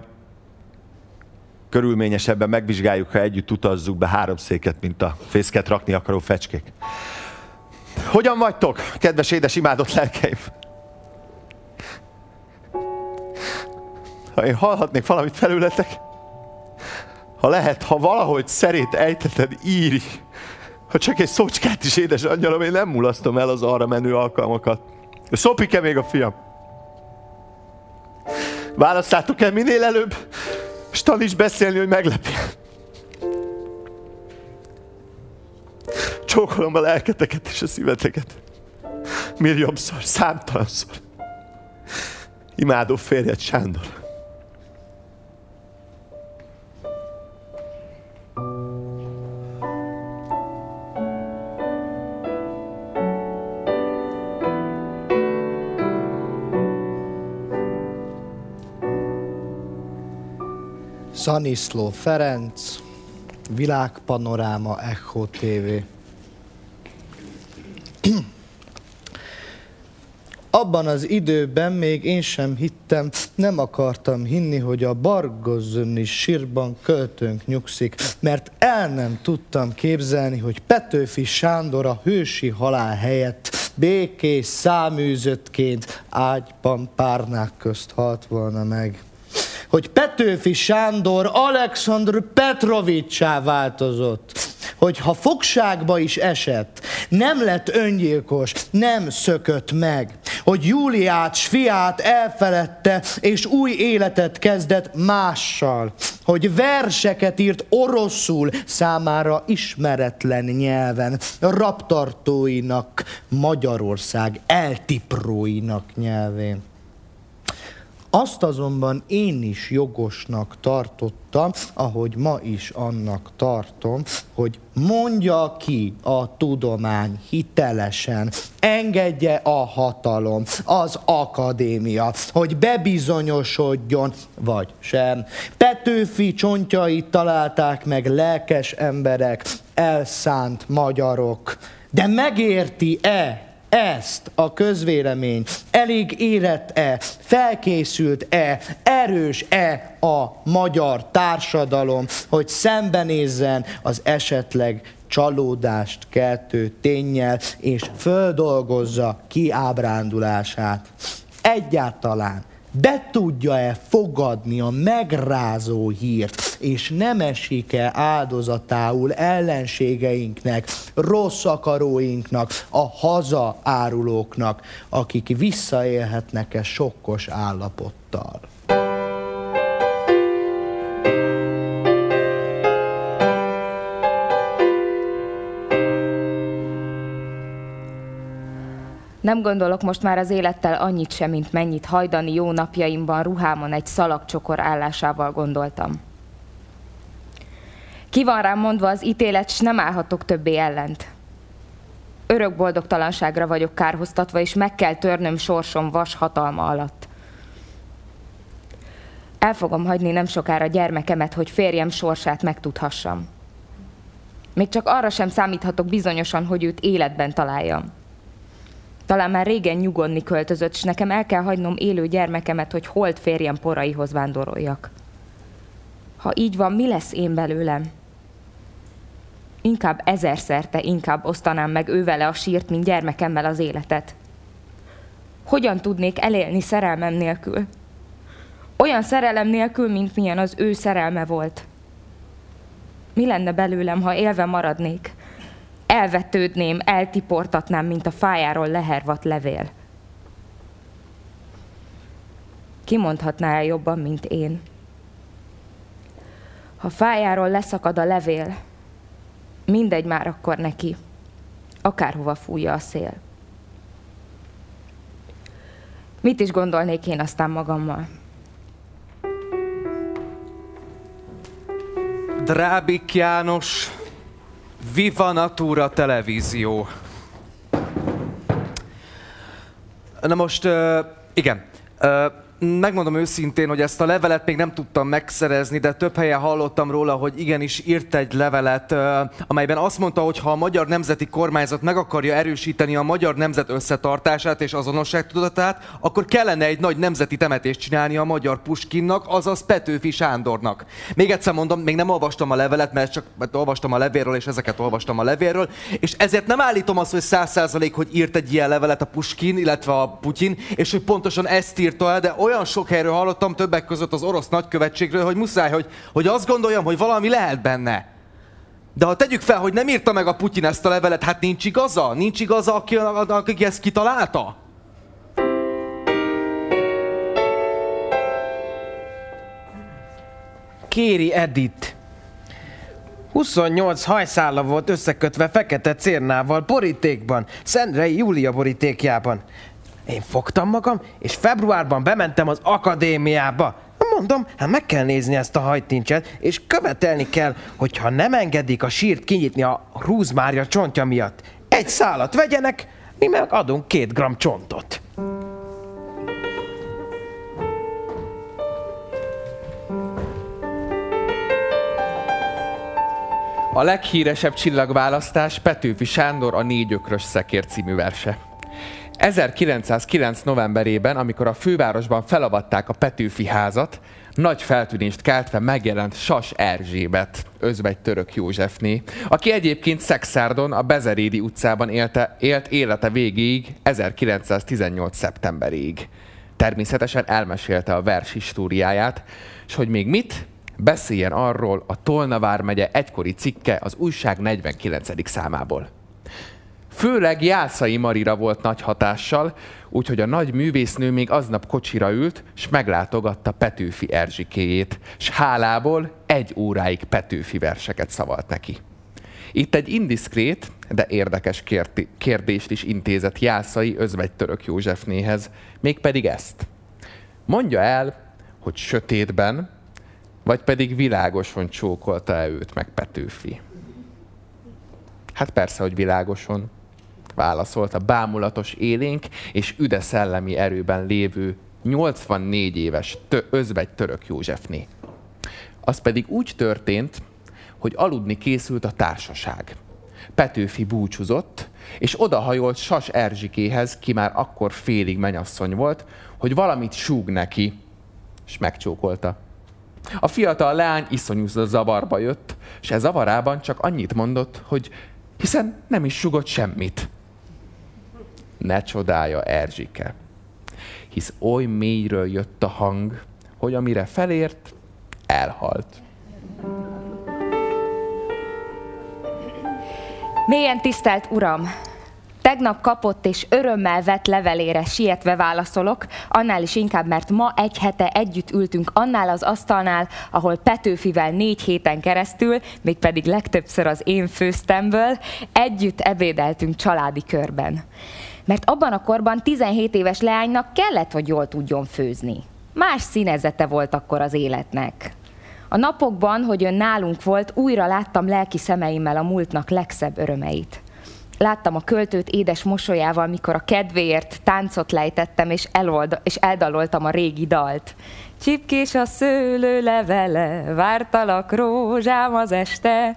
körülményesebben megvizsgáljuk, ha együtt utazzuk be három széket, mint a fészket rakni akaró fecskék. Hogyan vagytok, kedves édes imádott lelkeim? Ha én hallhatnék valamit felületek, ha lehet, ha valahogy szerét ejteted, írj. Ha csak egy szócskát is, édes angyalom, én nem mulasztom el az arra menő alkalmakat. Szopik-e még a fiam? Választátok el minél előbb, és taníts beszélni, hogy meglepjen. Csókolom a lelketeket és a szíveteket. Milliómszor, számtalanszor. Imádó férjed Sándor. Szaniszló Ferenc, Világpanoráma, Echo TV. Abban az időben még én sem hittem, nem akartam hinni, hogy a bargozöni sírban költőnk nyugszik, mert el nem tudtam képzelni, hogy Petőfi Sándor a hősi halál helyett békés száműzöttként ágyban párnák közt halt volna meg hogy Petőfi Sándor Alexandr Petrovicsá változott, hogy ha fogságba is esett, nem lett öngyilkos, nem szökött meg, hogy Júliát, fiát elfeledte, és új életet kezdett mással, hogy verseket írt oroszul számára ismeretlen nyelven, raptartóinak, Magyarország eltipróinak nyelvén. Azt azonban én is jogosnak tartottam, ahogy ma is annak tartom, hogy mondja ki a tudomány hitelesen, engedje a hatalom, az akadémia, hogy bebizonyosodjon, vagy sem. Petőfi csontjait találták meg lelkes emberek, elszánt magyarok. De megérti-e ezt a közvélemény elég érett-e, felkészült-e, erős-e a magyar társadalom, hogy szembenézzen az esetleg csalódást keltő tényel, és földolgozza kiábrándulását. Egyáltalán be tudja-e fogadni a megrázó hírt, és nem esik-e áldozatául ellenségeinknek, rossz akaróinknak, a hazaárulóknak, akik visszaélhetnek-e sokkos állapottal. Nem gondolok most már az élettel annyit sem, mint mennyit hajdani jó napjaimban ruhámon egy szalagcsokor állásával gondoltam. Ki van rám mondva az ítélet, s nem állhatok többé ellent. Örök boldogtalanságra vagyok kárhoztatva, és meg kell törnöm sorsom vas hatalma alatt. El fogom hagyni nem sokára gyermekemet, hogy férjem sorsát megtudhassam. Még csak arra sem számíthatok bizonyosan, hogy őt életben találjam. Talán már régen nyugodni költözött, és nekem el kell hagynom élő gyermekemet, hogy holt férjem poraihoz vándoroljak. Ha így van, mi lesz én belőlem? Inkább ezerszerte inkább osztanám meg ővele a sírt, mint gyermekemmel az életet. Hogyan tudnék elélni szerelmem nélkül? Olyan szerelem nélkül, mint milyen az ő szerelme volt. Mi lenne belőlem, ha élve maradnék? Elvetődném, eltiportatnám, mint a fájáról lehervat levél. Ki mondhatná el jobban, mint én? Ha fájáról leszakad a levél, mindegy már akkor neki, akárhova fújja a szél. Mit is gondolnék én aztán magammal? Drábik János, Viva Natura Televízió. Na most, uh, igen. Uh, megmondom őszintén, hogy ezt a levelet még nem tudtam megszerezni, de több helyen hallottam róla, hogy igenis írt egy levelet, amelyben azt mondta, hogy ha a magyar nemzeti kormányzat meg akarja erősíteni a magyar nemzet összetartását és azonosságtudatát, akkor kellene egy nagy nemzeti temetést csinálni a magyar Puskinnak, azaz Petőfi Sándornak. Még egyszer mondom, még nem olvastam a levelet, mert csak mert olvastam a levélről, és ezeket olvastam a levélről, és ezért nem állítom azt, hogy száz százalék, hogy írt egy ilyen levelet a Puskin, illetve a Putyin, és hogy pontosan ezt írta el, de olyan olyan sok helyről hallottam, többek között az orosz nagykövetségről, hogy muszáj, hogy, hogy azt gondoljam, hogy valami lehet benne. De ha tegyük fel, hogy nem írta meg a Putyin ezt a levelet, hát nincs igaza? Nincs igaza, aki, aki ezt kitalálta? Kéri Edith. 28 hajszála volt összekötve fekete cérnával borítékban, Szendrei Júlia borítékjában. Én fogtam magam, és februárban bementem az akadémiába. Mondom, hát meg kell nézni ezt a hajtincset, és követelni kell, hogyha nem engedik a sírt kinyitni a rúzmárja csontja miatt. Egy szálat vegyenek, mi meg adunk két gram csontot. A leghíresebb csillagválasztás Petőfi Sándor a Négy Ökrös Szekér című verse. 1909. novemberében, amikor a fővárosban felavatták a Petőfi házat, nagy feltűnést keltve megjelent Sas Erzsébet, özvegy török Józsefné, aki egyébként Szexárdon, a Bezerédi utcában élte, élt élete végéig 1918. szeptemberig. Természetesen elmesélte a vers históriáját, és hogy még mit, beszéljen arról a Tolna vármegye egykori cikke az újság 49. számából. Főleg Jászai Marira volt nagy hatással, úgyhogy a nagy művésznő még aznap kocsira ült, és meglátogatta Petőfi Erzsikéjét, s hálából egy óráig Petőfi verseket szavalt neki. Itt egy indiszkrét, de érdekes kérdést is intézett Jászai özvegy török Józsefnéhez, mégpedig ezt. Mondja el, hogy sötétben, vagy pedig világoson csókolta -e őt meg Petőfi. Hát persze, hogy világoson válaszolt a bámulatos élénk és üde szellemi erőben lévő 84 éves tö- özvegy török Józsefné. Az pedig úgy történt, hogy aludni készült a társaság. Petőfi búcsúzott, és odahajolt Sas Erzsikéhez, ki már akkor félig menyasszony volt, hogy valamit súg neki, és megcsókolta. A fiatal leány iszonyú zavarba jött, és ez zavarában csak annyit mondott, hogy hiszen nem is sugott semmit ne csodálja Erzsike. Hisz oly mélyről jött a hang, hogy amire felért, elhalt. Mélyen tisztelt Uram! Tegnap kapott és örömmel vett levelére sietve válaszolok, annál is inkább, mert ma egy hete együtt ültünk annál az asztalnál, ahol Petőfivel négy héten keresztül, mégpedig legtöbbször az én főztemből, együtt ebédeltünk családi körben. Mert abban a korban 17 éves leánynak kellett, hogy jól tudjon főzni. Más színezete volt akkor az életnek. A napokban, hogy ön nálunk volt, újra láttam lelki szemeimmel a múltnak legszebb örömeit. Láttam a költőt édes mosolyával, mikor a kedvéért táncot lejtettem, és, elold, és eldaloltam a régi dalt. Csipkés a szőlő levele, vártalak rózsám az este,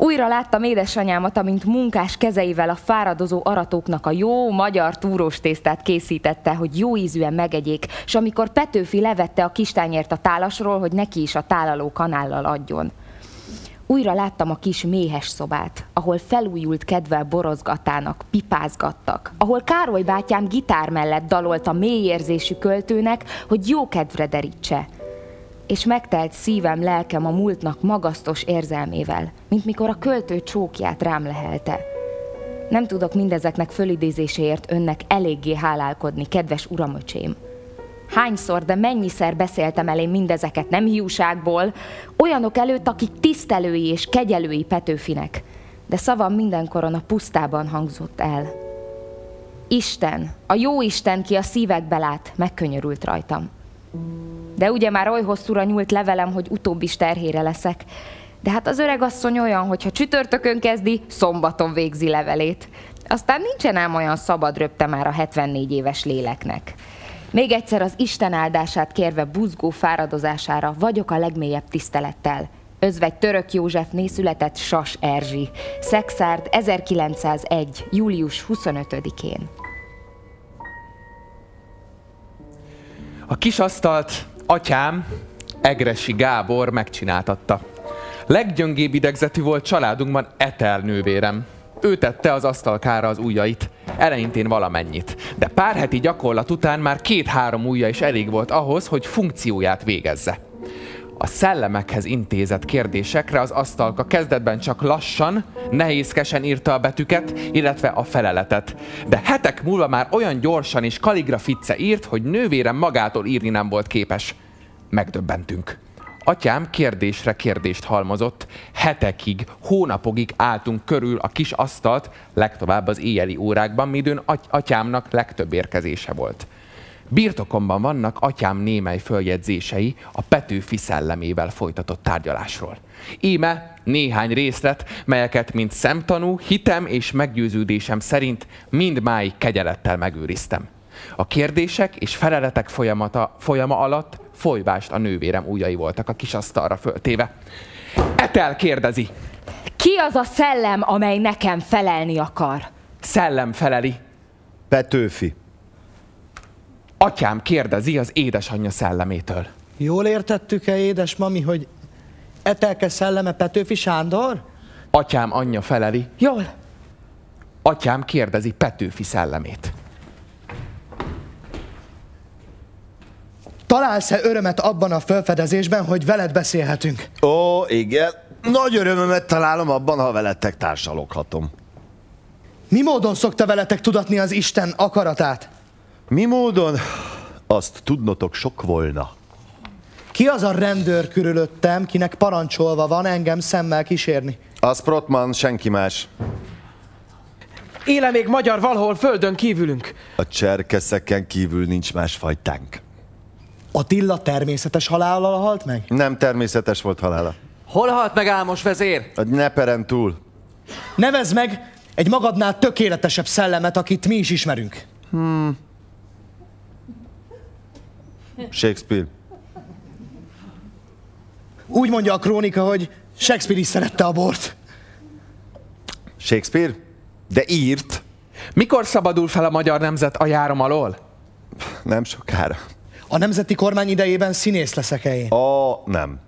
újra láttam édesanyámat, amint munkás kezeivel a fáradozó aratóknak a jó magyar túrós tésztát készítette, hogy jó ízűen megegyék, és amikor Petőfi levette a kistányért a tálasról, hogy neki is a tálaló kanállal adjon. Újra láttam a kis méhes szobát, ahol felújult kedvel borozgatának, pipázgattak, ahol Károly bátyám gitár mellett dalolt a mélyérzésű költőnek, hogy jó kedvre derítse – és megtelt szívem, lelkem a múltnak magasztos érzelmével, mint mikor a költő csókját rám lehelte. Nem tudok mindezeknek fölidézéséért önnek eléggé hálálkodni, kedves uramöcsém. Hányszor, de mennyiszer beszéltem el én mindezeket nem hiúságból, olyanok előtt, akik tisztelői és kegyelői Petőfinek, de szavam mindenkoron a pusztában hangzott el. Isten, a jó Isten, ki a szívekbe lát, megkönyörült rajtam. De ugye már oly hosszúra nyúlt levelem, hogy utóbb is terhére leszek. De hát az öregasszony olyan, hogyha csütörtökön kezdi, szombaton végzi levelét. Aztán nincsen ám olyan szabad röpte már a 74 éves léleknek. Még egyszer az Isten áldását kérve buzgó fáradozására vagyok a legmélyebb tisztelettel. Özvegy Török Józsefné született Sas Erzsi. Szexárd 1901. július 25-én. A kis asztalt atyám, Egresi Gábor megcsináltatta. Leggyöngébb idegzetű volt családunkban Etel nővérem. Ő tette az asztalkára az ujjait, eleintén valamennyit, de pár heti gyakorlat után már két-három ujja is elég volt ahhoz, hogy funkcióját végezze. A szellemekhez intézett kérdésekre az asztalka kezdetben csak lassan, nehézkesen írta a betűket, illetve a feleletet. De hetek múlva már olyan gyorsan és kaligrafice írt, hogy nővérem magától írni nem volt képes. Megdöbbentünk. Atyám kérdésre kérdést halmozott, hetekig, hónapokig álltunk körül a kis asztalt, legtovább az éjjeli órákban, midőn aty- atyámnak legtöbb érkezése volt. Birtokomban vannak atyám némely följegyzései a Petőfi szellemével folytatott tárgyalásról. Íme néhány részlet, melyeket mint szemtanú, hitem és meggyőződésem szerint mind máig kegyelettel megőriztem. A kérdések és feleletek folyamata, folyama alatt folyvást a nővérem ujjai voltak a kis asztalra föltéve. Etel kérdezi, Ki az a szellem, amely nekem felelni akar? szellem feleli. Petőfi. Atyám kérdezi az édesanyja szellemétől. Jól értettük-e, édes mami, hogy Etelke szelleme Petőfi Sándor? Atyám anyja feleli, Jól. atyám kérdezi Petőfi szellemét. Találsz-e örömet abban a felfedezésben, hogy veled beszélhetünk? Ó, igen. Nagy örömömet találom abban, ha veletek társaloghatom. Mi módon szokta veletek tudatni az Isten akaratát? Mi módon? Azt tudnotok sok volna. Ki az a rendőr körülöttem, kinek parancsolva van engem szemmel kísérni? Az Protman, senki más. Éle még magyar valahol földön kívülünk. A cserkeszeken kívül nincs más fajtánk. Attila természetes halállal halt meg? Nem természetes volt halála. Hol halt meg Álmos vezér? A neperen túl. Nevezd meg egy magadnál tökéletesebb szellemet, akit mi is ismerünk. Shakespeare. Úgy mondja a krónika, hogy Shakespeare is szerette a bort. Shakespeare? De írt. Mikor szabadul fel a magyar nemzet a járom alól? Nem sokára. A nemzeti kormány idejében színész leszek-e én? Ó, nem.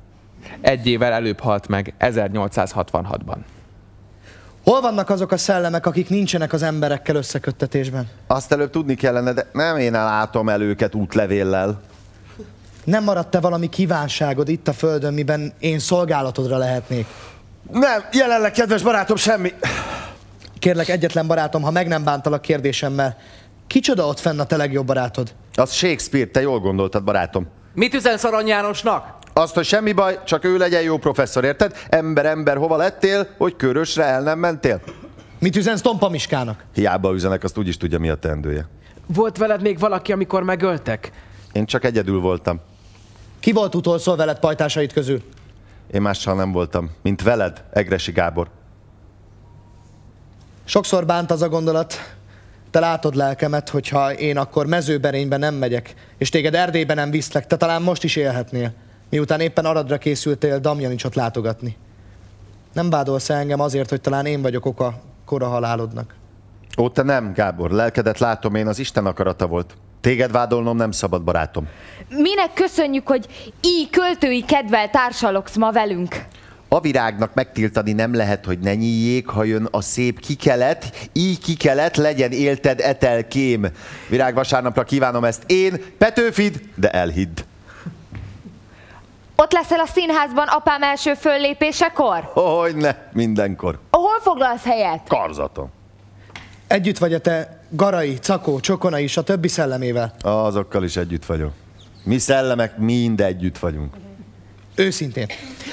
Egy évvel előbb halt meg, 1866-ban. Hol vannak azok a szellemek, akik nincsenek az emberekkel összeköttetésben? Azt előbb tudni kellene, de nem én látom el őket útlevéllel. Nem maradt-e valami kívánságod itt a földön, miben én szolgálatodra lehetnék? Nem, jelenleg, kedves barátom, semmi. Kérlek, egyetlen barátom, ha meg nem bántalak kérdésemmel, kicsoda ott fenn a te legjobb barátod? Az Shakespeare, te jól gondoltad, barátom. Mit üzensz Arany Jánosnak? Azt, hogy semmi baj, csak ő legyen jó professzor, érted? Ember, ember, hova lettél, hogy körösre el nem mentél? Mit üzensz Tompa Miskának? Hiába üzenek, azt úgyis tudja, mi a teendője. Volt veled még valaki, amikor megöltek? Én csak egyedül voltam. Ki volt utolszor veled pajtásait közül? Én mással nem voltam, mint veled, Egresi Gábor. Sokszor bánt az a gondolat, te látod lelkemet, hogyha én akkor mezőberénybe nem megyek, és téged Erdélybe nem viszlek, te talán most is élhetnél, miután éppen Aradra készültél Damjanicsot látogatni. Nem vádolsz engem azért, hogy talán én vagyok oka kora halálodnak. Ó, te nem, Gábor, lelkedet látom én, az Isten akarata volt. Téged vádolnom nem szabad, barátom. Minek köszönjük, hogy így költői kedvel társalogsz ma velünk? A virágnak megtiltani nem lehet, hogy ne nyíljék, ha jön a szép kikelet, így kikelet, legyen élted etelkém. Virág vasárnapra kívánom ezt én, Petőfid, de elhidd. Ott leszel a színházban apám első föllépésekor? Hogy ne, mindenkor. Hol foglalsz helyet? Karzaton. Együtt vagy a te Garai, Cakó, Csokonai és a többi szellemével? Azokkal is együtt vagyok. Mi szellemek mind együtt vagyunk. Őszintén.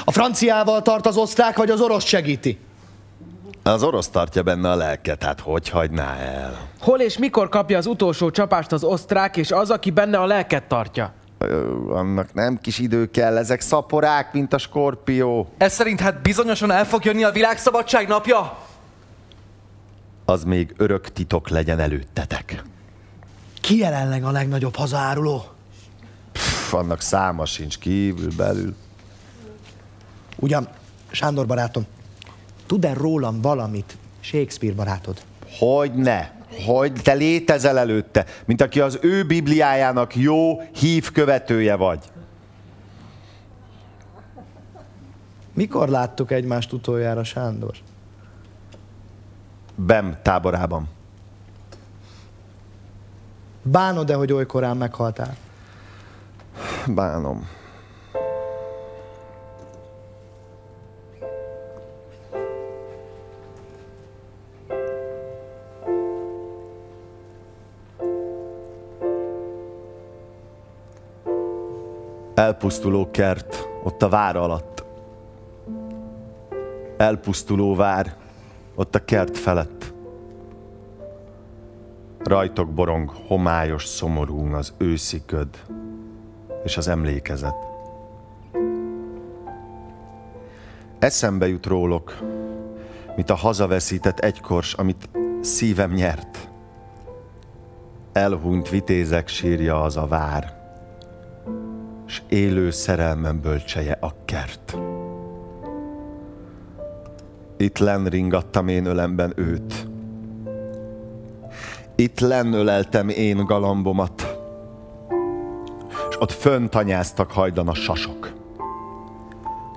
A franciával tart az osztrák, vagy az orosz segíti? Az orosz tartja benne a lelket, hát hogy hagyná el? Hol és mikor kapja az utolsó csapást az osztrák, és az, aki benne a lelket tartja? Ö, Annak nem kis idő kell, ezek szaporák, mint a skorpió. Ez szerint hát bizonyosan el fog jönni a világszabadság napja? Az még örök titok legyen előttetek. Ki jelenleg a legnagyobb hazáruló? Pff, annak száma sincs kívül, belül. Ugyan, Sándor barátom, tud-e rólam valamit Shakespeare barátod? Hogy ne? Hogy te létezel előtte, mint aki az ő bibliájának jó hív követője vagy. Mikor láttuk egymást utoljára, Sándor? Bem táborában. Bánod-e, hogy oly korán meghaltál? Bánom. Elpusztuló kert, ott a vár alatt. Elpusztuló vár, ott a kert felett. Rajtok borong, homályos, szomorún az őszi köd és az emlékezet. Eszembe jut rólok, mint a hazaveszített egykors, amit szívem nyert. Elhunyt vitézek sírja az a vár, s élő szerelmem bölcseje a kert. Itt len ringattam én ölemben őt. Itt len öleltem én galambomat, és ott fönt anyáztak hajdan a sasok.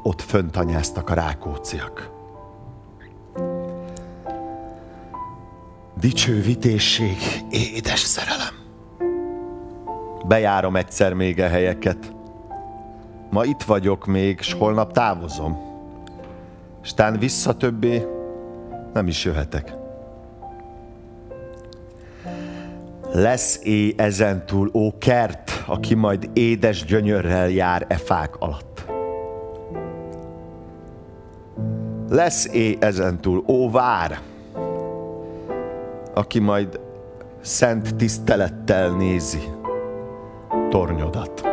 Ott fönt anyáztak a rákóciak. Dicső vitésség, édes szerelem. Bejárom egyszer még a helyeket. Ma itt vagyok még, s holnap távozom. Stán vissza többé nem is jöhetek. Lesz é ezentúl, ó kert, aki majd édes gyönyörrel jár e fák alatt. Lesz é ezentúl, ó vár, aki majd szent tisztelettel nézi tornyodat.